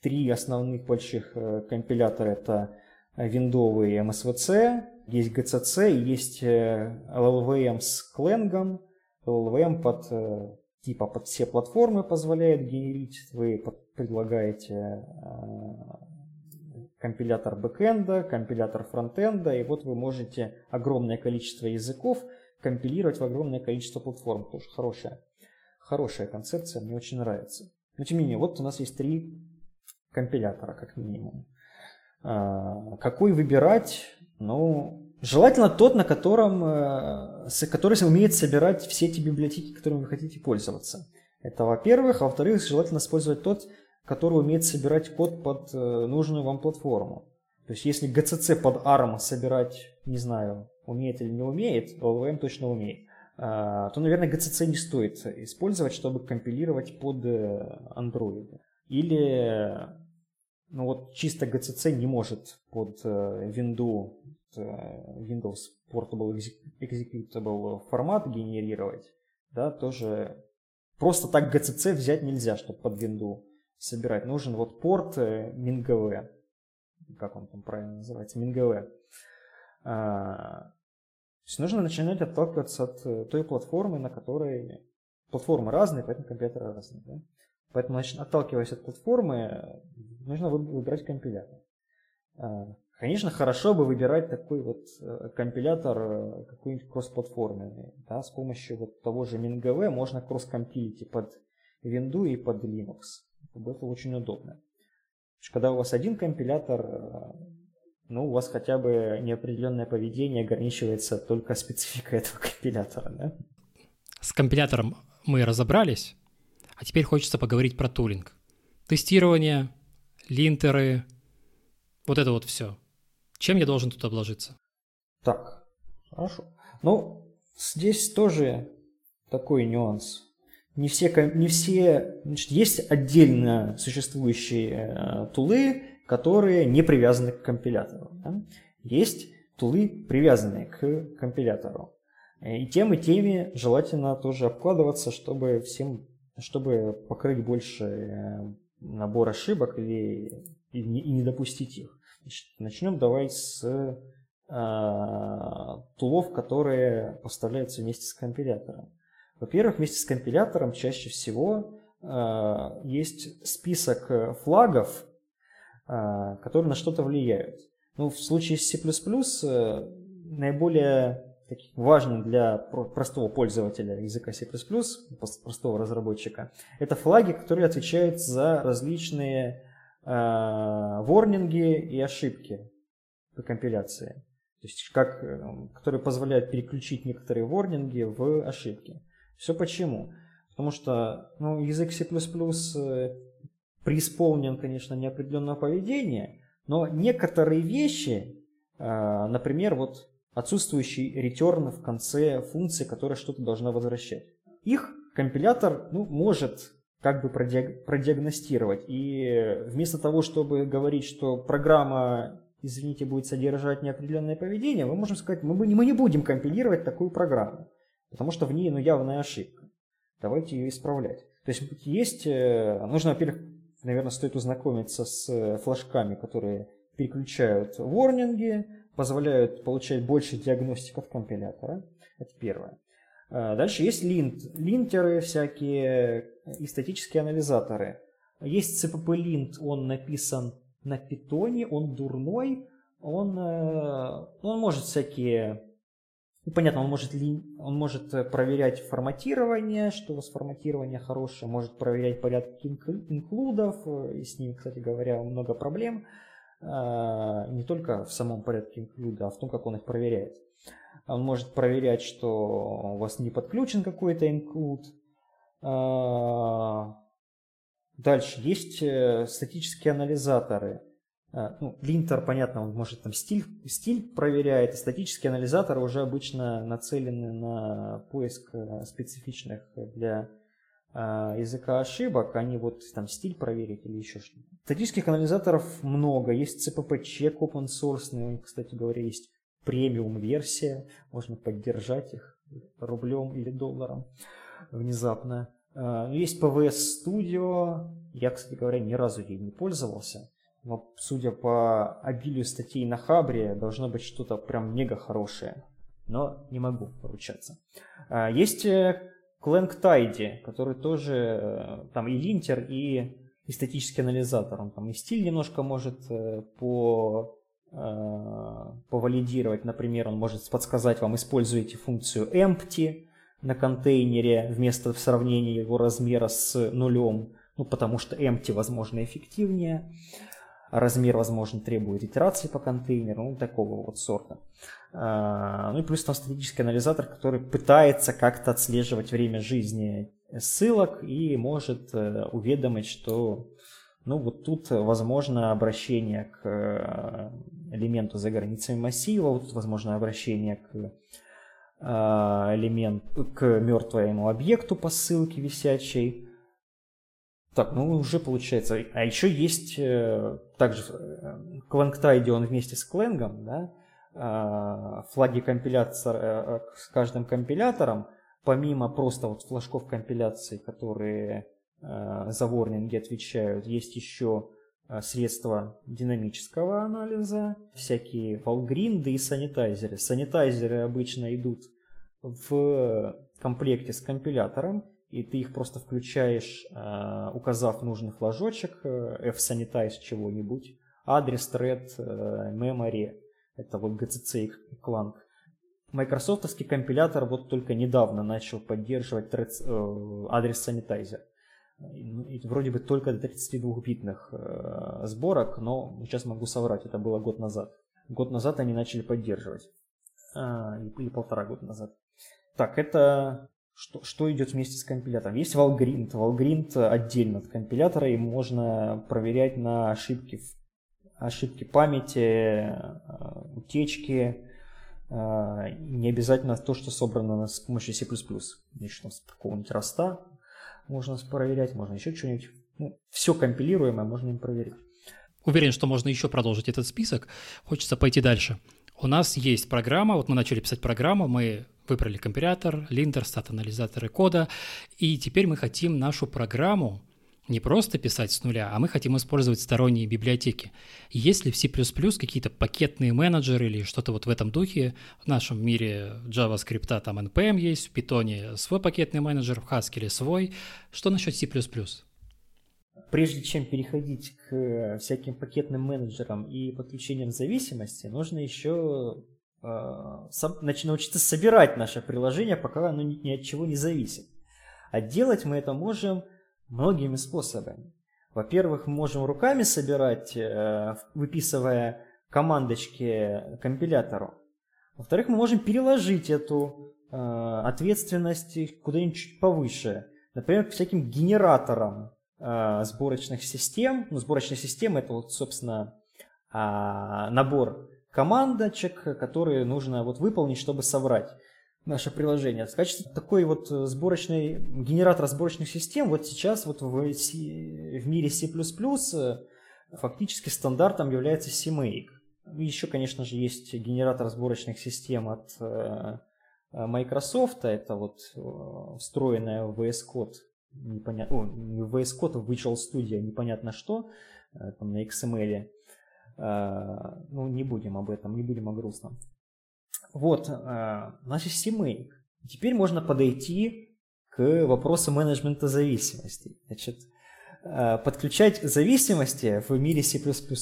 Speaker 2: три основных больших э, компилятора. Это виндовый MSVC, есть GCC, есть LLVM с Clang. LLVM под, э, типа под все платформы позволяет генерить. Вы предлагаете э, компилятор бэкэнда, компилятор фронтенда, и вот вы можете огромное количество языков компилировать в огромное количество платформ. Тоже хорошая, хорошая концепция, мне очень нравится. Но тем не менее, вот у нас есть три компилятора, как минимум. А, какой выбирать? Ну, желательно тот, на котором, э, который умеет собирать все эти библиотеки, которыми вы хотите пользоваться. Это во-первых. А во-вторых, желательно использовать тот, который умеет собирать код под э, нужную вам платформу. То есть если GCC под ARM собирать, не знаю, умеет или не умеет, LLVM точно умеет, а, то, наверное, GCC не стоит использовать, чтобы компилировать под э, Android. Или ну вот чисто GCC не может под э, Windows, э, Windows Portable Executable формат генерировать, да, тоже просто так GCC взять нельзя, чтобы под Windows собирать. Нужен вот порт MinGV, как он там правильно называется, MinGV. А, то есть нужно начинать отталкиваться от э, той платформы, на которой... Платформы разные, поэтому компьютеры разные. Да? Поэтому, значит, отталкиваясь от платформы, нужно выбирать компилятор. А, конечно, хорошо бы выбирать такой вот э, компилятор э, какой-нибудь кроссплатформенный. Да? С помощью вот того же MinGV можно кросс-компилить и под Windows, и под Linux. Это очень удобно. Когда у вас один компилятор ну, у вас хотя бы неопределенное поведение ограничивается только спецификой этого компилятора, да?
Speaker 1: С компилятором мы разобрались, а теперь хочется поговорить про тулинг. Тестирование, линтеры, вот это вот все. Чем я должен тут обложиться?
Speaker 2: Так, хорошо. Ну, здесь тоже такой нюанс. Не все, не все значит, есть отдельно существующие э, тулы, которые не привязаны к компилятору. Да? Есть тулы, привязанные к компилятору. И тем и теми желательно тоже обкладываться, чтобы всем, чтобы покрыть больше э, набор ошибок или, и, не, и не допустить их. Значит, начнем давай с э, тулов, которые поставляются вместе с компилятором. Во-первых, вместе с компилятором чаще всего э, есть список флагов, а, которые на что-то влияют. Ну, в случае с C++ э, наиболее важным для простого пользователя языка C++, простого разработчика, это флаги, которые отвечают за различные э, ворнинги и ошибки по компиляции. То есть, как, э, которые позволяют переключить некоторые ворнинги в ошибки. Все почему? Потому что ну, язык C++ преисполнен, конечно, неопределенного поведения, но некоторые вещи, а, например, вот отсутствующий return в конце функции, которая что-то должна возвращать. Их компилятор ну, может как бы продиагностировать. И вместо того, чтобы говорить, что программа, извините, будет содержать неопределенное поведение, мы можем сказать, мы, мы не будем компилировать такую программу, потому что в ней ну, явная ошибка. Давайте ее исправлять. То есть есть, э, нужно, во-первых, наверное, стоит ознакомиться с э, флажками, которые переключают ворнинги, позволяют получать больше диагностик от компилятора. Это первое. А, дальше есть линт, линтеры всякие и статические анализаторы. Есть cpp-lint, он написан на питоне, он дурной, он, э, он может всякие ну, понятно, он может, он может э, проверять форматирование, что у вас форматирование хорошее, может проверять порядок инклюдов, э, и с ними, кстати говоря, много проблем. А, не только в самом порядке инклюда, а в том, как он их проверяет. Он может проверять, что у вас не подключен какой-то инклюд. А, дальше есть э, статические анализаторы – а, ну, линтер, понятно, он может там стиль, стиль проверяет, а статические анализаторы уже обычно нацелены на поиск э, специфичных для а, языка ошибок, а не вот там стиль проверить или еще что-то. Статических анализаторов много, есть CPP-чек open source, у них, кстати говоря, есть премиум версия, можно поддержать их рублем или долларом внезапно. А, есть PVS Studio, я, кстати говоря, ни разу ей не пользовался, но судя по обилию статей на Хабре, должно быть что-то прям мега хорошее. Но не могу поручаться. А, есть Clank э, Tidy, который тоже э, там и линтер, и, статический анализатор. Он там и стиль немножко может э, по повалидировать. Например, он может подсказать вам, используйте функцию empty на контейнере вместо сравнения его размера с нулем, ну, потому что empty, возможно, эффективнее размер, возможно, требует итерации по контейнеру, ну, такого вот сорта. А, ну и плюс там статический анализатор, который пытается как-то отслеживать время жизни ссылок и может э, уведомить, что Ну вот тут возможно обращение к э, элементу за границами массива, вот тут возможно обращение к э, элемент, к мертвому объекту по ссылке висячей. Так, ну уже получается. А еще есть э, также в ClankTide он вместе с Кленгом, да, флаги компиляции с каждым компилятором, помимо просто вот флажков компиляции, которые Э, за ворнинги отвечают. Есть еще э, средства динамического анализа, всякие волгринды и санитайзеры. Санитайзеры обычно идут в комплекте с компилятором, и ты их просто включаешь, э, указав нужный флажочек, f-sanitize чего-нибудь, адрес, thread, memory, это вот GCC и Clang. Майкрософтовский компилятор вот только недавно начал поддерживать thread, адрес sanitizer. Ну, вроде бы только до 32-битных э, сборок, но сейчас могу соврать, это было год назад. Год назад они начали поддерживать. А, или полтора года назад. Так, это что, что идет вместе с компилятором? Есть Valgrind. Valgrind отдельно от компилятора, и можно проверять на ошибки, ошибки памяти, э, утечки. Э, не обязательно то, что собрано с помощью C++. Значит, там с какого-нибудь раста можно проверять, можно еще что-нибудь. Ну, все компилируемое можно им проверить.
Speaker 1: Уверен, что можно еще продолжить этот список. Хочется пойти дальше. У нас есть программа, вот мы начали писать программу, мы выбрали компилятор, линтер, стат-анализаторы кода, и теперь мы хотим нашу программу не просто писать с нуля, а мы хотим использовать сторонние библиотеки. Есть ли в C++ какие-то пакетные менеджеры или что-то вот в этом духе? В нашем мире JavaScript там NPM есть, в Python свой пакетный менеджер, в Haskell свой. Что насчет C++?
Speaker 2: Прежде чем переходить к всяким пакетным менеджерам и подключениям зависимости, нужно еще э, научиться собирать наше приложение, пока оно ни от чего не зависит. А делать мы это можем – многими способами. Во-первых, мы можем руками собирать, э, выписывая командочки компилятору. Во-вторых, мы можем переложить эту э, ответственность куда-нибудь чуть повыше. Например, к всяким генераторам э, сборочных систем. Ну, сборочная система – это, вот, собственно, а, набор командочек, которые нужно вот выполнить, чтобы собрать наше приложение. В качестве такой вот э, сборочный генератор сборочных систем вот сейчас вот в, в мире C++ э, фактически стандартом является CMake. Еще, конечно же, есть генератор сборочных систем от э, Microsoft, это вот встроенная в VS Code, непонятно, о, в VS Code, в Visual Studio, непонятно что, там на XML. Ну, не будем об этом, не будем о грустном. Вот, э, значит, CMake. Теперь можно подойти к вопросу менеджмента зависимостей. Значит, э, подключать зависимости в мире C++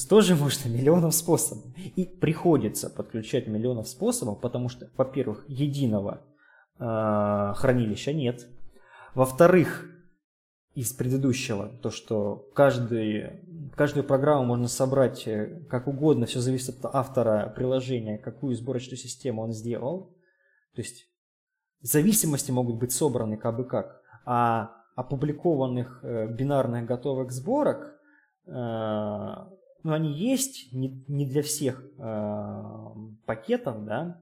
Speaker 2: тоже можно миллионов способов. И приходится подключать миллионов способов, потому что, во-первых, единого э, хранилища нет. Во-вторых, из предыдущего, то, что каждый, каждую программу можно собрать э, как угодно, все зависит от автора приложения, какую сборочную систему он сделал. То есть зависимости могут быть собраны как бы как, а опубликованных э, бинарных готовых сборок, э, ну, они есть не, для всех пакетов, да,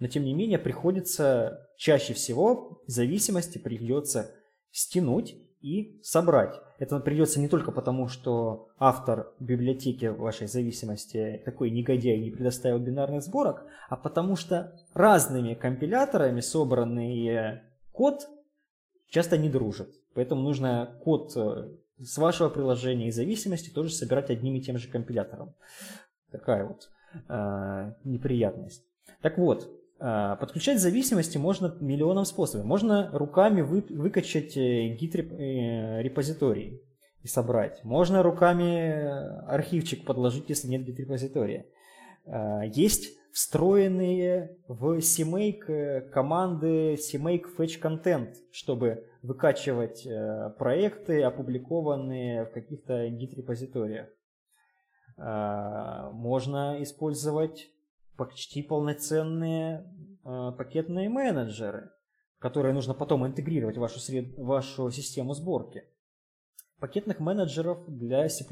Speaker 2: но тем не менее приходится чаще всего зависимости придется стянуть и собрать. Это придется не только потому, что автор библиотеки вашей зависимости такой негодяй не предоставил бинарных сборок, а потому что разными компиляторами собранный код часто не дружит. Поэтому нужно код э, с вашего приложения и зависимости тоже собирать одним и тем же компилятором. Такая вот э, неприятность. Так вот, подключать зависимости можно миллионом способов. Можно руками вы, выкачать э, гид-репозиторий э, и собрать. Можно руками архивчик подложить, если нет гид-репозитория. А, есть встроенные в CMake э, команды CMake Fetch Content, чтобы выкачивать проекты, опубликованные в каких-то гид-репозиториях. А, можно использовать почти полноценные э, пакетные менеджеры, которые нужно потом интегрировать в вашу, сред... вашу систему сборки. Пакетных менеджеров для C++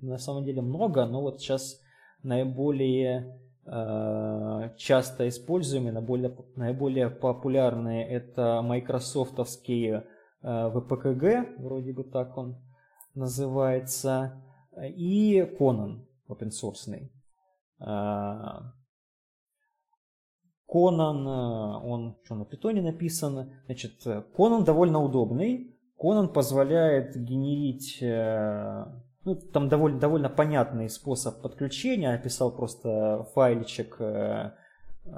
Speaker 2: на самом деле много, но вот сейчас наиболее э, часто используемые, наиболее, наиболее популярные это майкрософтовский э, VPKG, вроде бы так он называется, и Conan open source. Conan, он что на питоне написан, значит, Conan довольно удобный, Conan позволяет генерить э, ну, там довольно, довольно понятный способ подключения. Описал просто файличек э, э,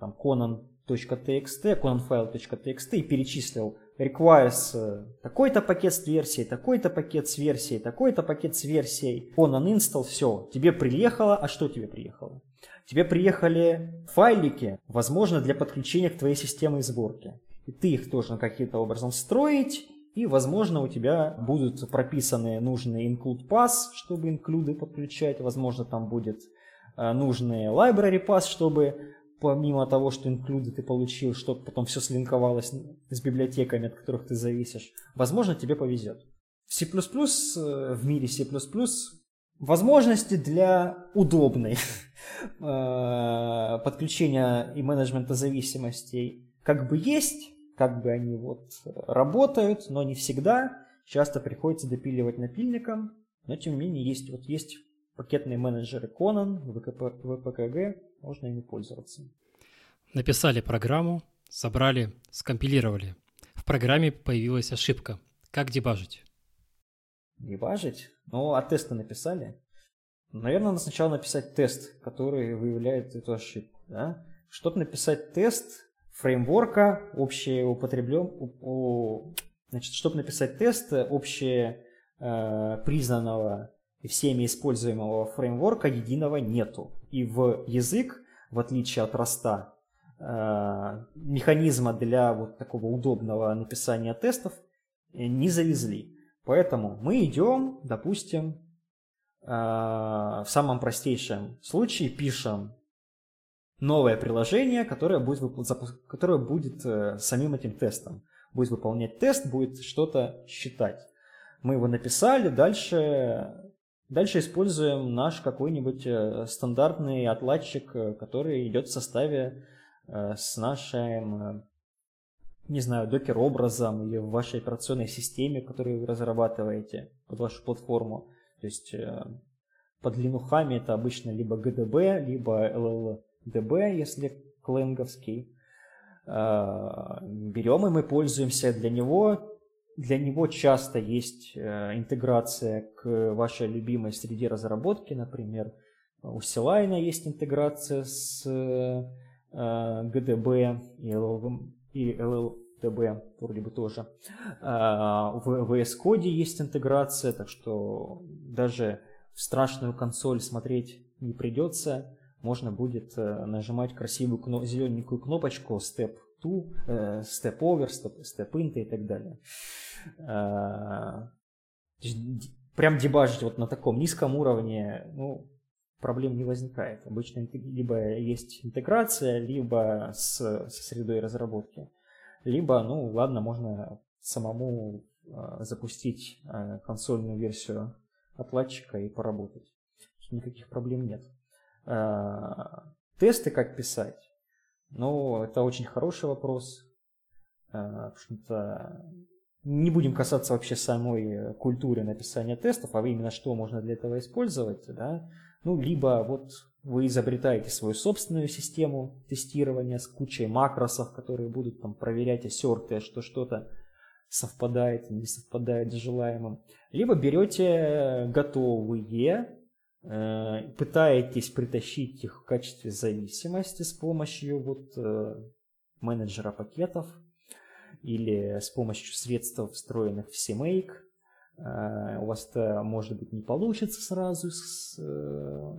Speaker 2: там conan.txt, conanfile.txt и перечислил requires э, такой-то пакет с версией, такой-то пакет с версией, такой-то пакет с версией. Conan install, все, тебе приехало. А что тебе приехало? Тебе приехали файлики, возможно, для подключения к твоей системе сборки. И ты их должен каким-то образом строить, и, возможно, у тебя будут прописаны нужные include pass, чтобы инклюды подключать. Возможно, там будет э, нужный library pass, чтобы помимо того, что инклюды ты получил, чтобы потом все слинковалось с библиотеками, от которых ты зависишь. Возможно, тебе повезет. В C++, в мире C++, возможности для удобной э, подключения и менеджмента зависимостей как бы есть, как бы они вот работают, но не всегда. Часто приходится допиливать напильником, но тем не менее есть, вот есть пакетные менеджеры Conan, ВКП, ВПКГ, можно ими пользоваться.
Speaker 1: Написали программу, собрали, скомпилировали. В программе появилась ошибка. Как дебажить?
Speaker 2: Дебажить? Ну, а тесты написали? Наверное, надо сначала написать тест, который выявляет эту ошибку. Да? Чтобы написать тест, фреймворка, общеупотреблен, значит, чтобы написать тест общее э, признанного и всеми используемого фреймворка единого нету. И в язык, в отличие от Раста, э, механизма для вот такого удобного написания тестов не завезли. Поэтому мы идем, допустим, э, в самом простейшем случае пишем новое приложение, которое будет, которое будет э, самим этим тестом. Будет выполнять тест, будет что-то считать. Мы его написали, дальше, дальше используем наш какой-нибудь э, стандартный отладчик, э, который идет в составе с нашим, не знаю, докер-образом или в вашей операционной системе, которую вы разрабатываете под вашу платформу. То есть под линухами это обычно либо GDB, либо LL DB, если кленговский. Берем и мы пользуемся для него. Для него часто есть э, интеграция к вашей любимой среде разработки. Например, у Силайна есть интеграция с э, и LLDB вроде бы тоже. А, в VS Code есть интеграция, так что даже в страшную консоль смотреть не придется можно будет э, нажимать красивую зелененькую кнопочку Step 2, э, Step Over, Step, Int и так далее. Э, прям дебажить вот на таком низком уровне, ну, проблем не возникает. Обычно либо есть интеграция, либо с, со средой разработки, либо, ну, ладно, можно самому э, запустить консольную версию отладчика и поработать. Никаких проблем нет. Тесты как писать? Ну, это очень хороший вопрос. А, что не будем касаться вообще самой культуры написания тестов, а именно что можно для этого использовать. Да? Ну, либо вот вы изобретаете свою собственную систему тестирования с кучей макросов, которые будут там проверять ассерты, что что-то совпадает не совпадает с желаемым. Либо берете готовые пытаетесь притащить их в качестве зависимости с помощью вот э, менеджера пакетов или с помощью средств, встроенных в CMake. Э, у вас это, может быть, не получится сразу из,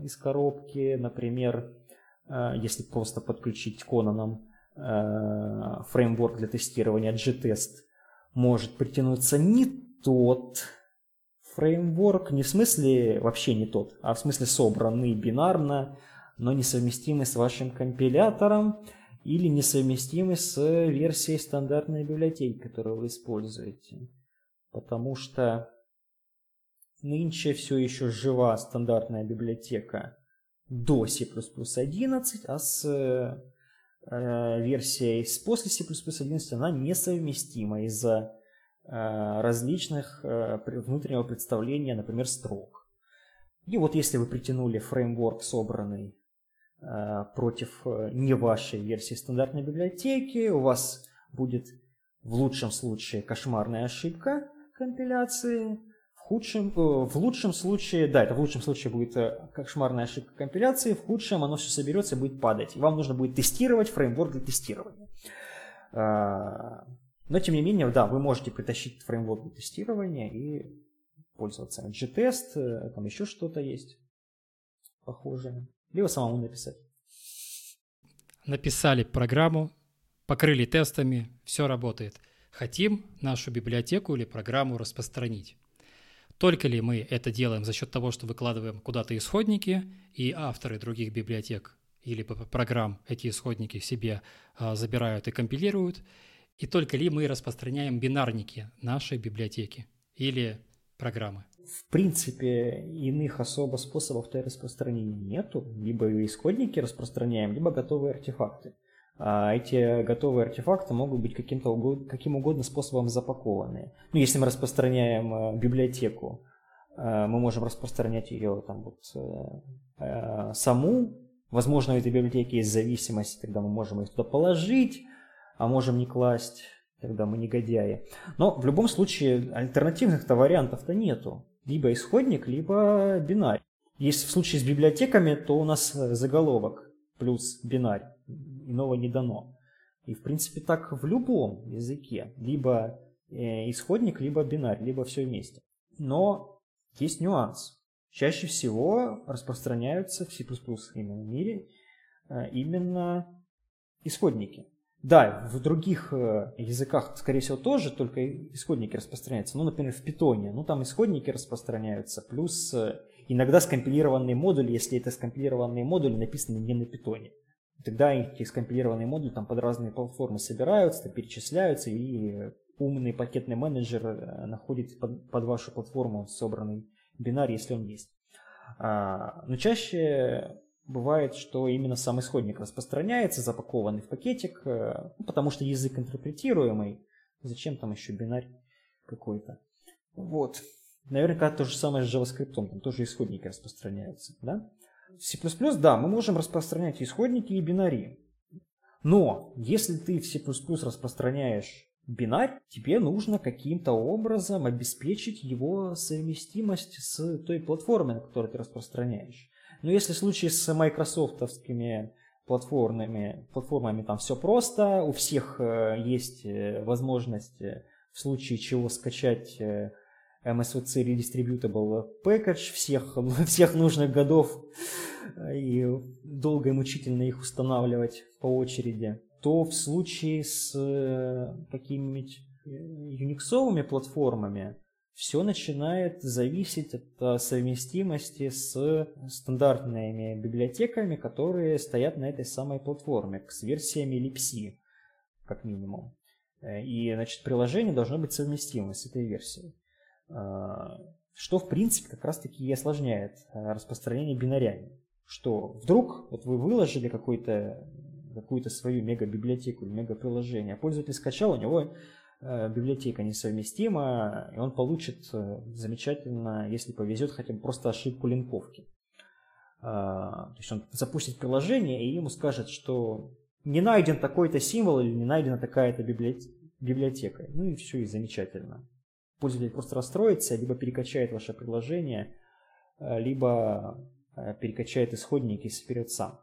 Speaker 2: из коробки. Например, если просто подключить Conan фреймворк для тестирования G-Test, может притянуться не тот фреймворк не в смысле вообще не тот, а в смысле собранный бинарно, но несовместимый с вашим компилятором или несовместимый с версией стандартной библиотеки, которую вы используете. потому что нынче все еще жива стандартная библиотека до C++11, а с э, версией с после C++11 она несовместима из-за различных э, внутреннего представления, например, строк. И вот если вы притянули фреймворк, собранный э, против э, не вашей версии стандартной библиотеки, у вас будет в лучшем случае кошмарная ошибка компиляции, худшем, э, в лучшем случае, да, это в лучшем случае будет э, кошмарная ошибка компиляции, в худшем оно все соберется и будет падать. Вам нужно будет тестировать фреймворк для тестирования. Но, тем не менее, да, вы можете притащить фреймворк для тестирования и пользоваться. G-тест, э, там еще что-то есть похожее. Либо самому написать.
Speaker 1: Написали программу, покрыли тестами, все работает. Хотим нашу библиотеку или программу распространить. Только ли мы это делаем за счет того, что выкладываем куда-то исходники, и авторы других библиотек или программ эти исходники себе а, забирают и компилируют, и только ли мы распространяем бинарники нашей библиотеки или программы?
Speaker 2: В принципе, иных особо способов для распространения нету. Либо исходники распространяем, либо готовые артефакты. А эти готовые артефакты могут быть каким-то каким угодно способом запакованы. Ну, если мы распространяем э, библиотеку, э, мы можем распространять ее там вот э, саму. Возможно, у этой библиотеки есть зависимость, тогда мы можем их туда положить, а можем не класть, тогда мы негодяи. Но в любом случае альтернативных-то вариантов-то нету. Либо исходник, либо бинарь. Если в случае с библиотеками, то у нас заголовок плюс бинарь иного не дано. И в принципе так в любом языке. Либо э, исходник, либо бинарь, либо все вместе. Но есть нюанс. Чаще всего распространяются в C++ именно мире э, именно исходники. Да, в других э, языках, скорее всего, тоже только исходники распространяются. Ну, например, в питоне. Ну, там исходники распространяются, плюс иногда скомпилированные модули, если это скомпилированные модули, написаны не на питоне. Тогда эти скомпилированные модули там под разные платформы собираются, перечисляются, и умный пакетный менеджер э, находит под, под вашу платформу собранный бинар, если он есть. А, но чаще бывает, что именно сам исходник распространяется, запакованный в пакетик, э, ну, потому что язык интерпретируемый. Зачем там еще бинарь какой-то? Вот. Наверняка то же самое с JavaScript, там тоже исходники распространяются, да? В C++, да, мы можем распространять исходники и бинари. Но если ты в C++ распространяешь бинарь, тебе нужно каким-то образом обеспечить его совместимость с той платформой, на которой ты распространяешь. Но если в случае с майкрософтовскими платформами, платформами там все просто, у всех э, есть э, возможность э, в случае чего скачать MSVC Redistributable Package всех, всех нужных годов и долго и мучительно их устанавливать по очереди, то в случае с какими-нибудь юниксовыми платформами все начинает зависеть от э, совместимости с стандартными библиотеками, которые стоят на этой самой платформе, с версиями libc, как минимум. И, значит, приложение должно быть совместимо с этой версией. А, что, в принципе, как раз-таки и осложняет а, распространение бинарями. Что вдруг вот вы выложили какую-то какую-то свою мега-библиотеку мега-приложение, а пользователь скачал, у него э, библиотека несовместима, и он получит э, замечательно, если повезет, хотя бы просто ошибку линковки. Э, то есть он запустит приложение, и ему скажет, что не найден такой-то символ или не найдена такая-то библиотека. Ну и все, и замечательно пользователь просто расстроится, либо перекачает ваше приложение, э, либо э, перекачает исходники соберет сам.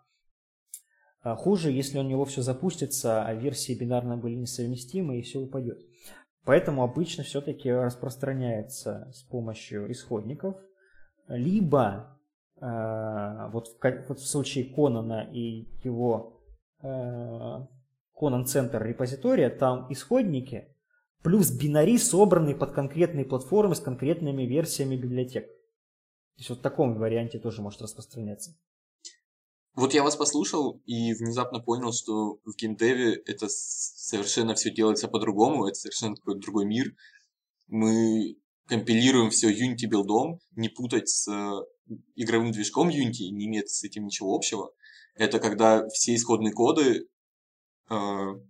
Speaker 2: А хуже, если у него все запустится, а версии бинарно были несовместимы и все упадет. Поэтому обычно все-таки распространяется с помощью исходников, либо э, вот, в, вот в случае Конана и его э, Conan Center репозитория, там исходники плюс бинари, собранные под конкретные платформы с конкретными версиями библиотек. То есть вот в таком варианте тоже может распространяться.
Speaker 3: Вот я вас послушал и внезапно понял, что в геймдеве это совершенно все делается по-другому, это совершенно такой другой мир. Мы компилируем все Unity билдом, не путать с игровым движком Unity, не имеет с этим ничего общего. Это когда все исходные коды э,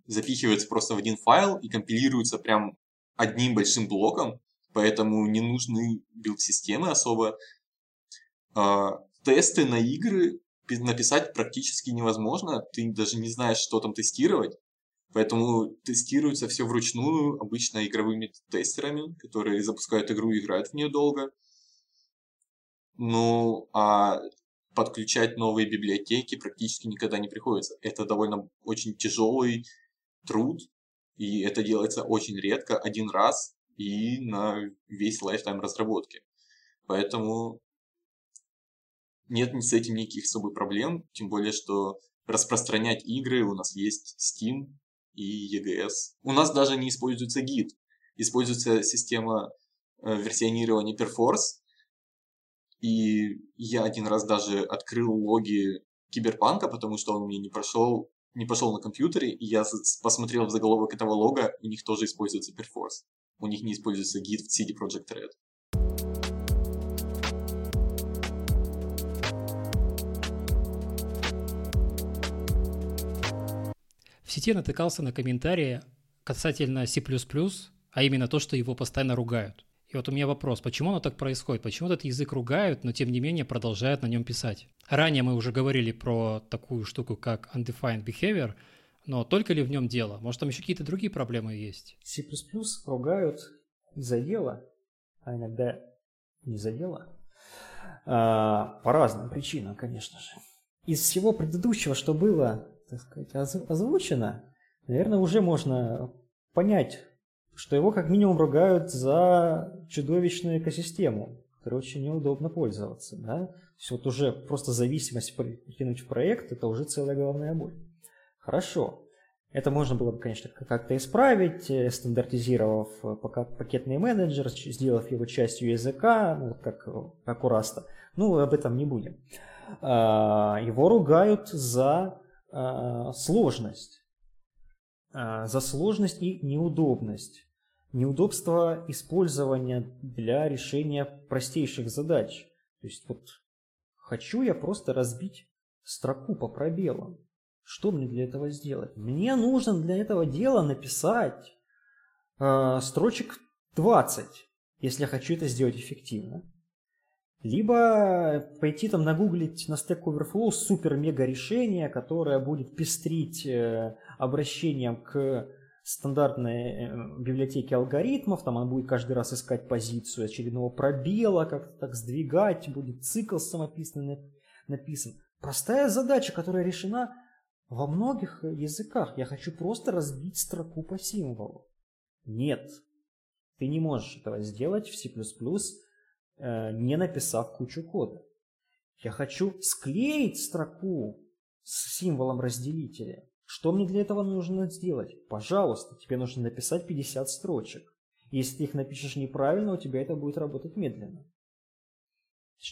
Speaker 3: запихиваются просто в один файл и компилируются прям одним большим блоком, поэтому не нужны билд-системы особо. Э, тесты на игры написать практически невозможно, ты даже не знаешь, что там тестировать. Поэтому тестируется все вручную, обычно игровыми тестерами, которые запускают игру и играют в нее долго. Ну, а подключать новые библиотеки практически никогда не приходится. Это довольно очень тяжелый труд, и это делается очень редко, один раз и на весь лайфтайм разработки. Поэтому нет с этим никаких особых проблем, тем более, что распространять игры у нас есть Steam и EGS. У нас даже не используется гид, используется система э, версионирования Perforce, и я один раз даже открыл логи Киберпанка, потому что он мне не прошел, не пошел на компьютере, и я посмотрел в заголовок этого лога, у них тоже используется Perforce. У них не используется гид в CD Projekt Red.
Speaker 1: Сети натыкался на комментарии касательно C++, а именно то, что его постоянно ругают. И вот у меня вопрос, почему оно так происходит? Почему этот язык ругают, но тем не менее продолжают на нем писать? Ранее мы уже говорили про такую штуку, как undefined behavior, но только ли в нем дело? Может, там еще какие-то другие проблемы есть?
Speaker 2: C++ ругают из-за дела, а иногда не за дело. А, по разным причинам, конечно же. Из всего предыдущего, что было, так сказать, озвучено, наверное, уже можно понять, что его как минимум ругают за чудовищную экосистему, которой очень неудобно пользоваться. Да? То есть вот уже просто зависимость кинуть в проект – это уже целая головная боль. Хорошо. Это можно было бы, конечно, как-то исправить, э, стандартизировав э, пакетный менеджер, сделав его частью языка, ну, как, как у Раста. Ну, об этом не будем. А, его ругают за сложность. А, за сложность и неудобность. Неудобство использования для решения простейших задач. То есть вот хочу я просто разбить строку по пробелам. Что мне для этого сделать? Мне нужно для этого дела написать э, строчек 20, если я хочу это сделать эффективно. Либо пойти там нагуглить на Stack Overflow супер-мега решение, которое будет пестрить э, обращением к стандартной э, библиотеке алгоритмов, там он будет каждый раз искать позицию очередного пробела, как-то так сдвигать, будет цикл самописный написан. Простая задача, которая решена во многих языках. Я хочу просто разбить строку по символу. Нет, ты не можешь этого сделать в C++, не написав кучу кода. Я хочу склеить строку с символом разделителя. Что мне для этого нужно сделать? Пожалуйста, тебе нужно написать 50 строчек. Если ты их напишешь неправильно, у тебя это будет работать медленно.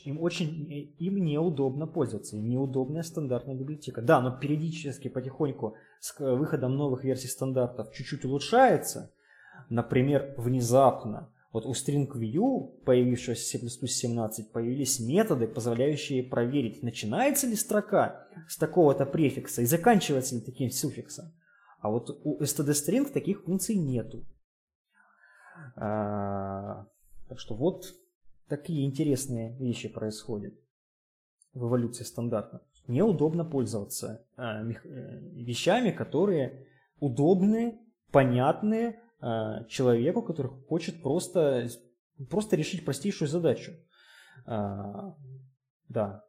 Speaker 2: Им очень им неудобно пользоваться, им неудобная стандартная библиотека. Да, но периодически, потихоньку, с выходом новых версий стандартов чуть-чуть улучшается. Например, внезапно вот у StringView, появившегося C++ 17, появились методы, позволяющие проверить, начинается ли строка с такого-то префикса и заканчивается ли таким суффиксом. А вот у std-string таких функций нету. А, так что вот такие интересные вещи происходят в эволюции стандарта. Неудобно пользоваться а, э, вещами, которые удобные, понятные, человеку, который хочет просто, просто решить простейшую задачу. А, да.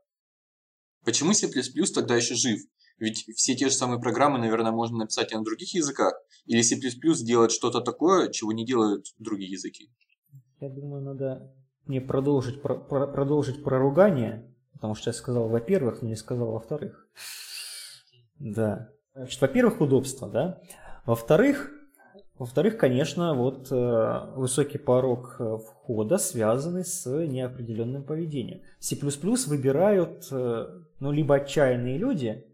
Speaker 3: Почему C++ тогда еще жив? Ведь все те же самые программы, наверное, можно написать и на других языках. Или C++ делает что-то такое, чего не делают другие языки?
Speaker 2: Я думаю, надо мне продолжить, про, про, продолжить проругание, потому что я сказал во-первых, но не сказал во-вторых. Да. Значит, во-первых, удобство, да. Во-вторых, во-вторых, конечно, вот э, высокий порог э, входа связанный с неопределенным поведением. C++ выбирают э, ну, либо отчаянные люди,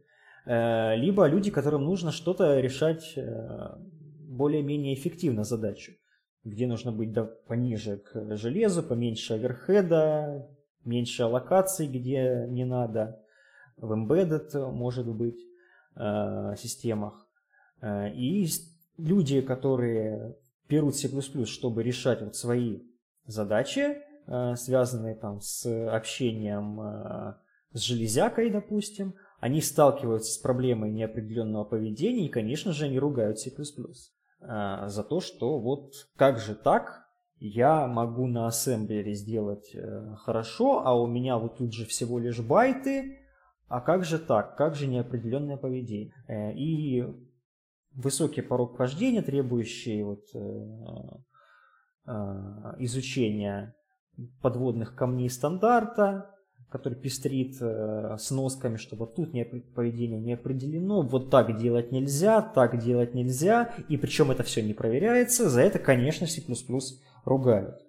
Speaker 2: либо люди, которым нужно что-то решать более-менее эффективно задачу. где нужно быть пониже к железу, поменьше оверхеда, меньше аллокаций, где не надо, в embedded, может быть, системах. И люди, которые берут C++, чтобы решать вот свои задачи, э, связанные там с общением э, с железякой, допустим, они сталкиваются с проблемой неопределенного поведения, и, конечно же, они ругают C++ э, за то, что вот как же так, я могу на ассемблере сделать хорошо, а у меня вот тут же всего лишь байты, а как же так, как же неопределенное поведение? И высокий порог вхождения, требующий вот, э, э, изучения подводных камней стандарта, который пестрит э, сносками, что вот тут поведение не определено, вот так делать нельзя, так делать нельзя, и причем это все не проверяется, за это, конечно, C++ ругают.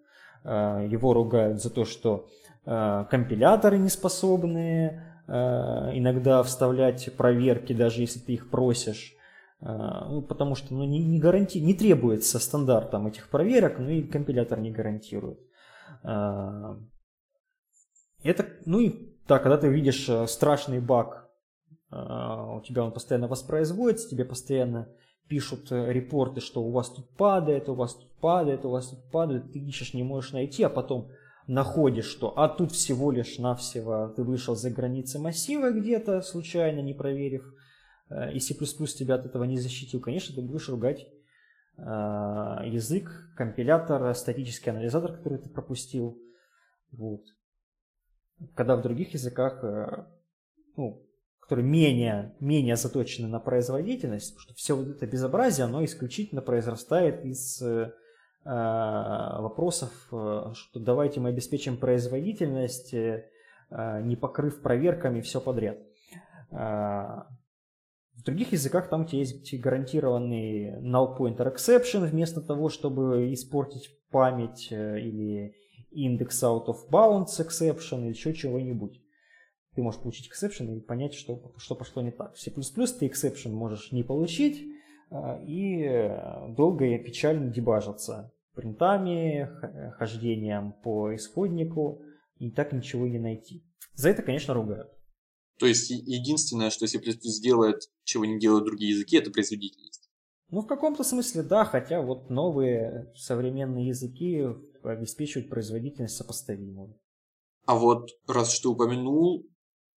Speaker 2: Э, его ругают за то, что компиляторы не способны иногда вставлять проверки, даже если ты их просишь, а, ну, потому что ну, не, не, гаранти... не требуется стандартом этих проверок, ну и компилятор не гарантирует. А, это, ну и так, когда ты видишь э, страшный баг, а, у тебя он постоянно воспроизводится, тебе постоянно пишут э, репорты, что у вас тут падает, у вас тут падает, у вас тут падает, ты ищешь, не можешь найти, а потом находишь, что а тут всего лишь навсего ты вышел за границы массива где-то, случайно не проверив, и C++ тебя от этого не защитил, конечно, ты будешь ругать э, язык, компилятор, статический анализатор, который ты пропустил. Вот. Когда в других языках, э, ну, которые менее, менее заточены на производительность, потому что все вот это безобразие, оно исключительно произрастает из вопросов, что давайте мы обеспечим производительность, не покрыв проверками все подряд. В других языках там у тебя есть гарантированный null pointer exception вместо того, чтобы испортить память э, или index out of bounds exception или еще чего-нибудь. Ты можешь получить exception и понять, что, что пошло не так. В C++ ты exception можешь не получить э, и э, долго и печально дебажиться принтами, хождением по исходнику и так ничего не найти. За это, конечно, ругают.
Speaker 3: То есть единственное, что C++ делает, чего не делают другие языки, это производительность.
Speaker 2: Ну, в каком-то смысле да, хотя вот новые современные языки обеспечивают производительность сопоставимую.
Speaker 3: А вот раз что упомянул,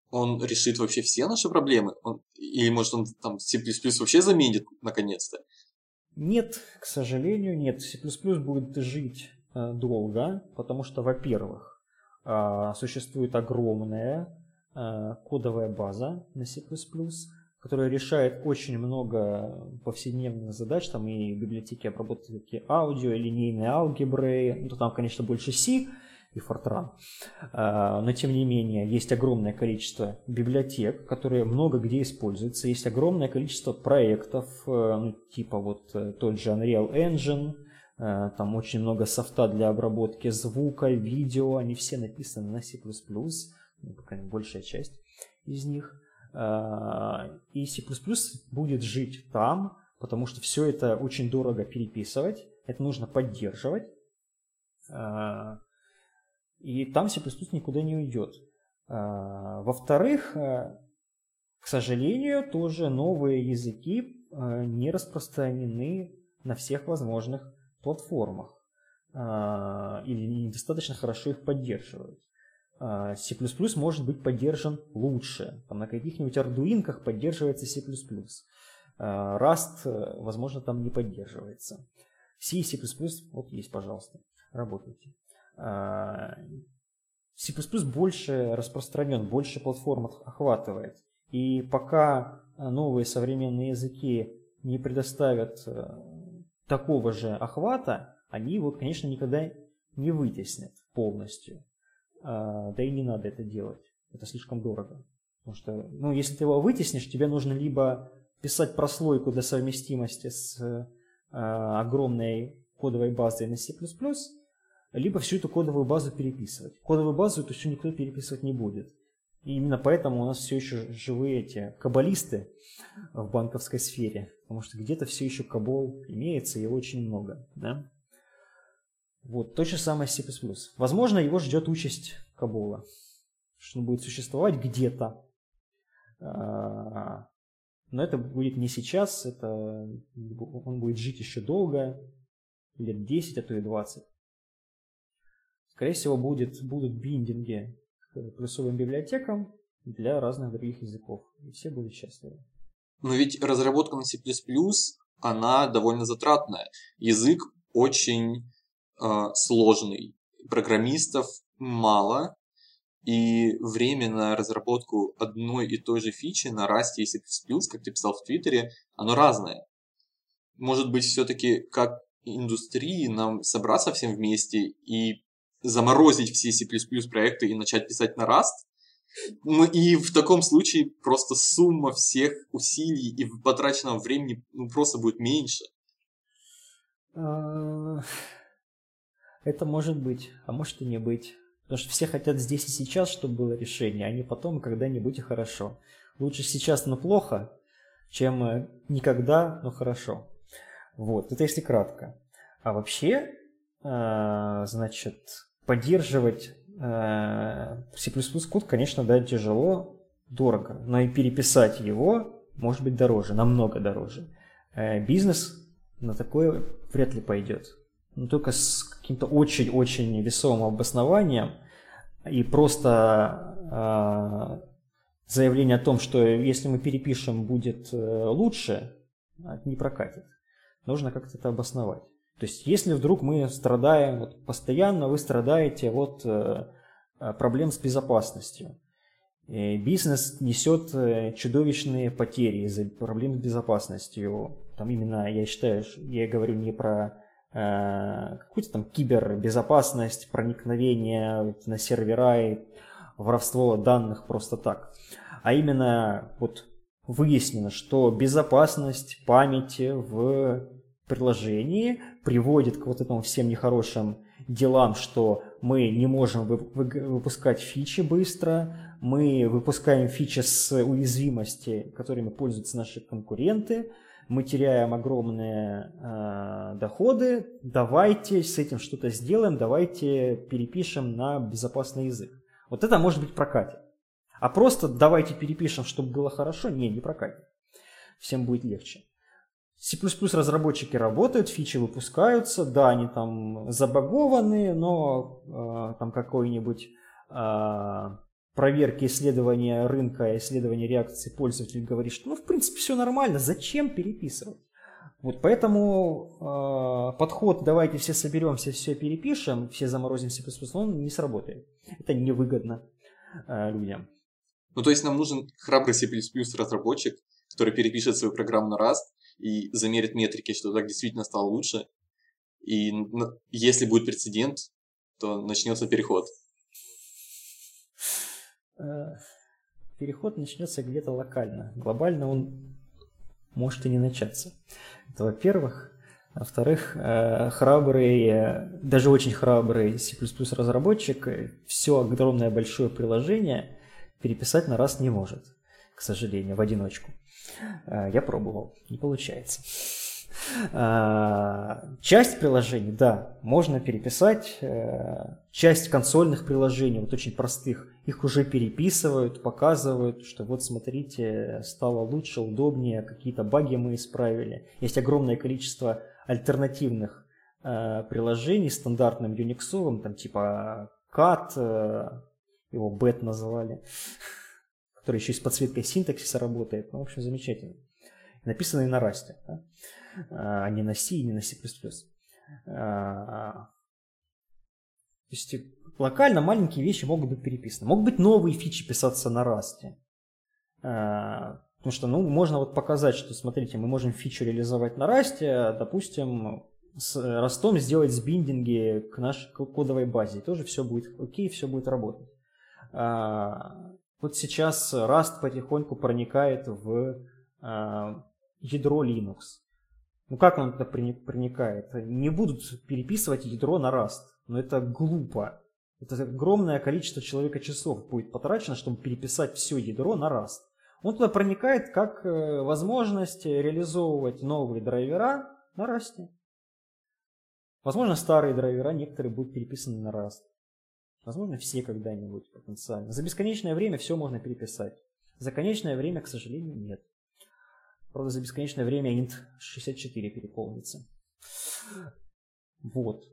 Speaker 3: он решит вообще все наши проблемы? Он, или может он там C++ вообще заменит наконец-то?
Speaker 2: Нет, к сожалению, нет. C++ будет жить э, долго, потому что, во-первых, э, существует огромная Э, кодовая база на C++, которая решает очень много повседневных задач, там и библиотеки обработки аудио, и линейной алгебры, ну, там, конечно, больше C и Fortran, э, но тем не менее есть огромное количество библиотек, которые много где используются, есть огромное количество проектов, э, ну, типа вот тот же Unreal Engine, там очень много софта для обработки звука, видео, они все написаны на C++, по крайней мере, большая часть из них. А, и C++ будет жить там, потому что все это очень дорого переписывать, это нужно поддерживать. А, и там C++ никуда не уйдет. А, во-вторых, к сожалению, тоже новые языки не распространены на всех возможных платформах или недостаточно хорошо их поддерживают. А, C++ может быть поддержан лучше. Там на каких-нибудь ардуинках поддерживается C++. А, Rust, э, возможно, там не поддерживается. C и C++, вот есть, пожалуйста, работайте. А, C++ больше распространен, больше платформ охватывает. И пока новые современные языки не предоставят э, такого же охвата, они его, конечно, никогда не вытеснят полностью. А, да и не надо это делать. Это слишком дорого. Потому что, ну, если ты его вытеснишь, тебе нужно либо писать прослойку для совместимости с э, огромной кодовой базой на C++, либо всю эту кодовую базу переписывать. Кодовую базу эту всю никто переписывать не будет. И именно поэтому у нас все еще живые эти каббалисты в банковской сфере. Потому что где-то все еще кабол имеется и очень много. Да? Вот, то же самое с C++. Возможно, его ждет участь Кабола, что он будет существовать где-то. А, но это будет не сейчас, это он будет жить еще долго, лет 10, а то и 20. Скорее всего, будет, будут биндинги к плюсовым библиотекам для разных других языков. И все будут счастливы.
Speaker 3: Но ведь разработка на C++, она довольно затратная. Язык очень э, сложный. Программистов мало, и время на разработку одной и той же фичи на Rust и C++, как ты писал в Твиттере, оно разное. Может быть, все-таки как индустрии нам собраться всем вместе и заморозить все C++ проекты и начать писать на Rust? Мы, и в таком случае просто сумма всех усилий и потраченного времени ну, просто будет меньше.
Speaker 2: Это может быть, а может и не быть. Потому что все хотят здесь и сейчас, чтобы было решение, а не потом когда-нибудь и хорошо. Лучше сейчас, но плохо, чем э, никогда, но хорошо. Вот, это если кратко. А вообще, э, значит, поддерживать э, C++ код, конечно, да, тяжело, дорого, но и переписать его может быть дороже, намного дороже. Бизнес на такое вряд ли пойдет но только с каким-то очень-очень весомым обоснованием и просто э, заявление о том, что если мы перепишем, будет э, лучше, не прокатит. Нужно как-то это обосновать. То есть, если вдруг мы страдаем, вот постоянно вы страдаете от э, проблем с безопасностью, и бизнес несет э, чудовищные потери из-за проблем с безопасностью. Там именно, я считаю, я говорю не про какую-то там кибербезопасность, проникновение на сервера и воровство данных просто так. А именно вот выяснено, что безопасность памяти в приложении приводит к вот этому всем нехорошим делам, что мы не можем выпускать фичи быстро, мы выпускаем фичи с уязвимости, которыми пользуются наши конкуренты, мы теряем огромные э, доходы, давайте с этим что-то сделаем, давайте перепишем на безопасный язык. Вот это может быть прокатит. А просто давайте перепишем, чтобы было хорошо, не, не прокатит. Всем будет легче. C++ разработчики работают, фичи выпускаются, да, они там забагованы, но э, там какой-нибудь э, проверки исследования рынка, исследования реакции пользователей говорит, что ну в принципе все нормально, зачем переписывать? Вот поэтому э, подход «давайте все соберемся, все перепишем, все заморозим C++», он не сработает. Это невыгодно э, людям.
Speaker 3: Ну то есть нам нужен храбрый C++ разработчик, который перепишет свою программу на Rust и замерит метрики, что так действительно стало лучше. И если будет прецедент, то начнется переход.
Speaker 2: Э, переход начнется где-то локально. Глобально он может и не начаться. Это во-первых. А во-вторых, э, храбрый, даже очень храбрый C++ разработчик все огромное большое приложение переписать на раз не может, к сожалению, в одиночку. Э, я пробовал, не получается. А, часть приложений, да, можно переписать. Э, часть консольных приложений, вот очень простых, их уже переписывают, показывают, что вот смотрите, стало лучше, удобнее, какие-то баги мы исправили. Есть огромное количество альтернативных э, приложений стандартным Unix, там типа CAT, э, его BET называли, который еще и с подсветкой синтаксиса работает. Ну, в общем, замечательно. Написанный на Rust. Да? А не на C и не на C++. А, то есть локально маленькие вещи могут быть переписаны. Могут быть новые фичи писаться на Rust. А, потому что, ну, можно вот показать, что, смотрите, мы можем фичу реализовать на Rust, а, допустим, с ростом сделать сбиндинги к нашей кодовой базе. И тоже все будет окей, все будет работать. Вот сейчас Rust потихоньку проникает в ядро Linux. Ну как он это проникает? Не будут переписывать ядро на Rust. Но это глупо. Это огромное количество человека часов будет потрачено, чтобы переписать все ядро на Rust. Он туда проникает как э, возможность реализовывать новые драйвера на Rust. Возможно, старые драйвера некоторые будут переписаны на раз. Возможно, все когда-нибудь потенциально. За бесконечное время все можно переписать. За конечное время, к сожалению, нет. Правда, за бесконечное время int 64 переполнится. Вот.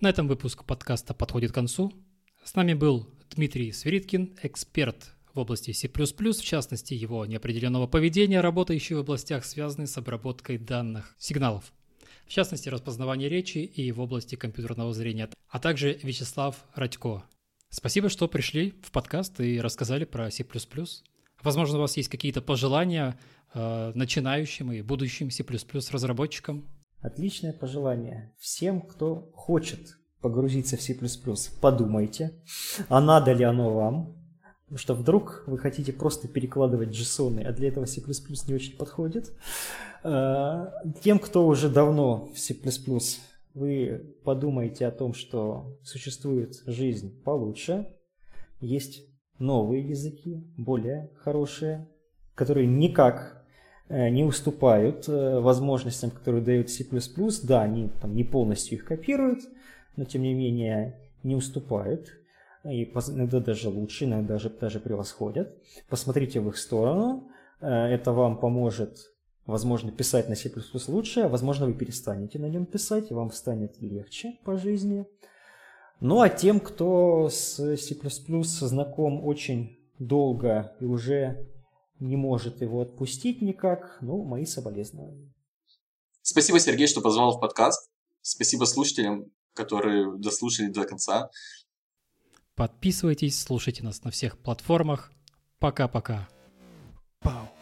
Speaker 1: На этом выпуск подкаста подходит к концу. С нами был Дмитрий Свириткин, эксперт в области C++, в частности его неопределенного поведения, работающий в областях, связанных с обработкой данных сигналов, в частности распознавание речи и в области компьютерного зрения, а также Вячеслав Радько. Спасибо, что пришли в подкаст и рассказали про C++. Возможно, у вас есть какие-то пожелания начинающим и будущим C++ разработчикам?
Speaker 2: Отличное пожелание. Всем, кто хочет погрузиться в C++, подумайте, а надо ли оно вам, потому что вдруг вы хотите просто перекладывать JSON, а для этого C++ не очень подходит. Э, тем, кто уже давно в C++, вы подумайте о том, что существует жизнь получше, есть новые языки, более хорошие, которые никак э, не уступают э, возможностям, которые дают C++. Да, они там, не полностью их копируют, но тем не менее не уступают. И иногда даже лучше, иногда даже, даже превосходят. Посмотрите в их сторону. Э, это вам поможет, возможно, писать на C++ лучше, а возможно, вы перестанете на нем писать, и вам станет легче по жизни. Ну а тем, кто с C++ знаком очень долго и уже не может его отпустить никак, ну, мои соболезнования.
Speaker 3: Спасибо, Сергей, что позвал в подкаст. Спасибо слушателям, которые дослушали до конца.
Speaker 1: Подписывайтесь, слушайте нас на всех платформах. Пока-пока. Пау.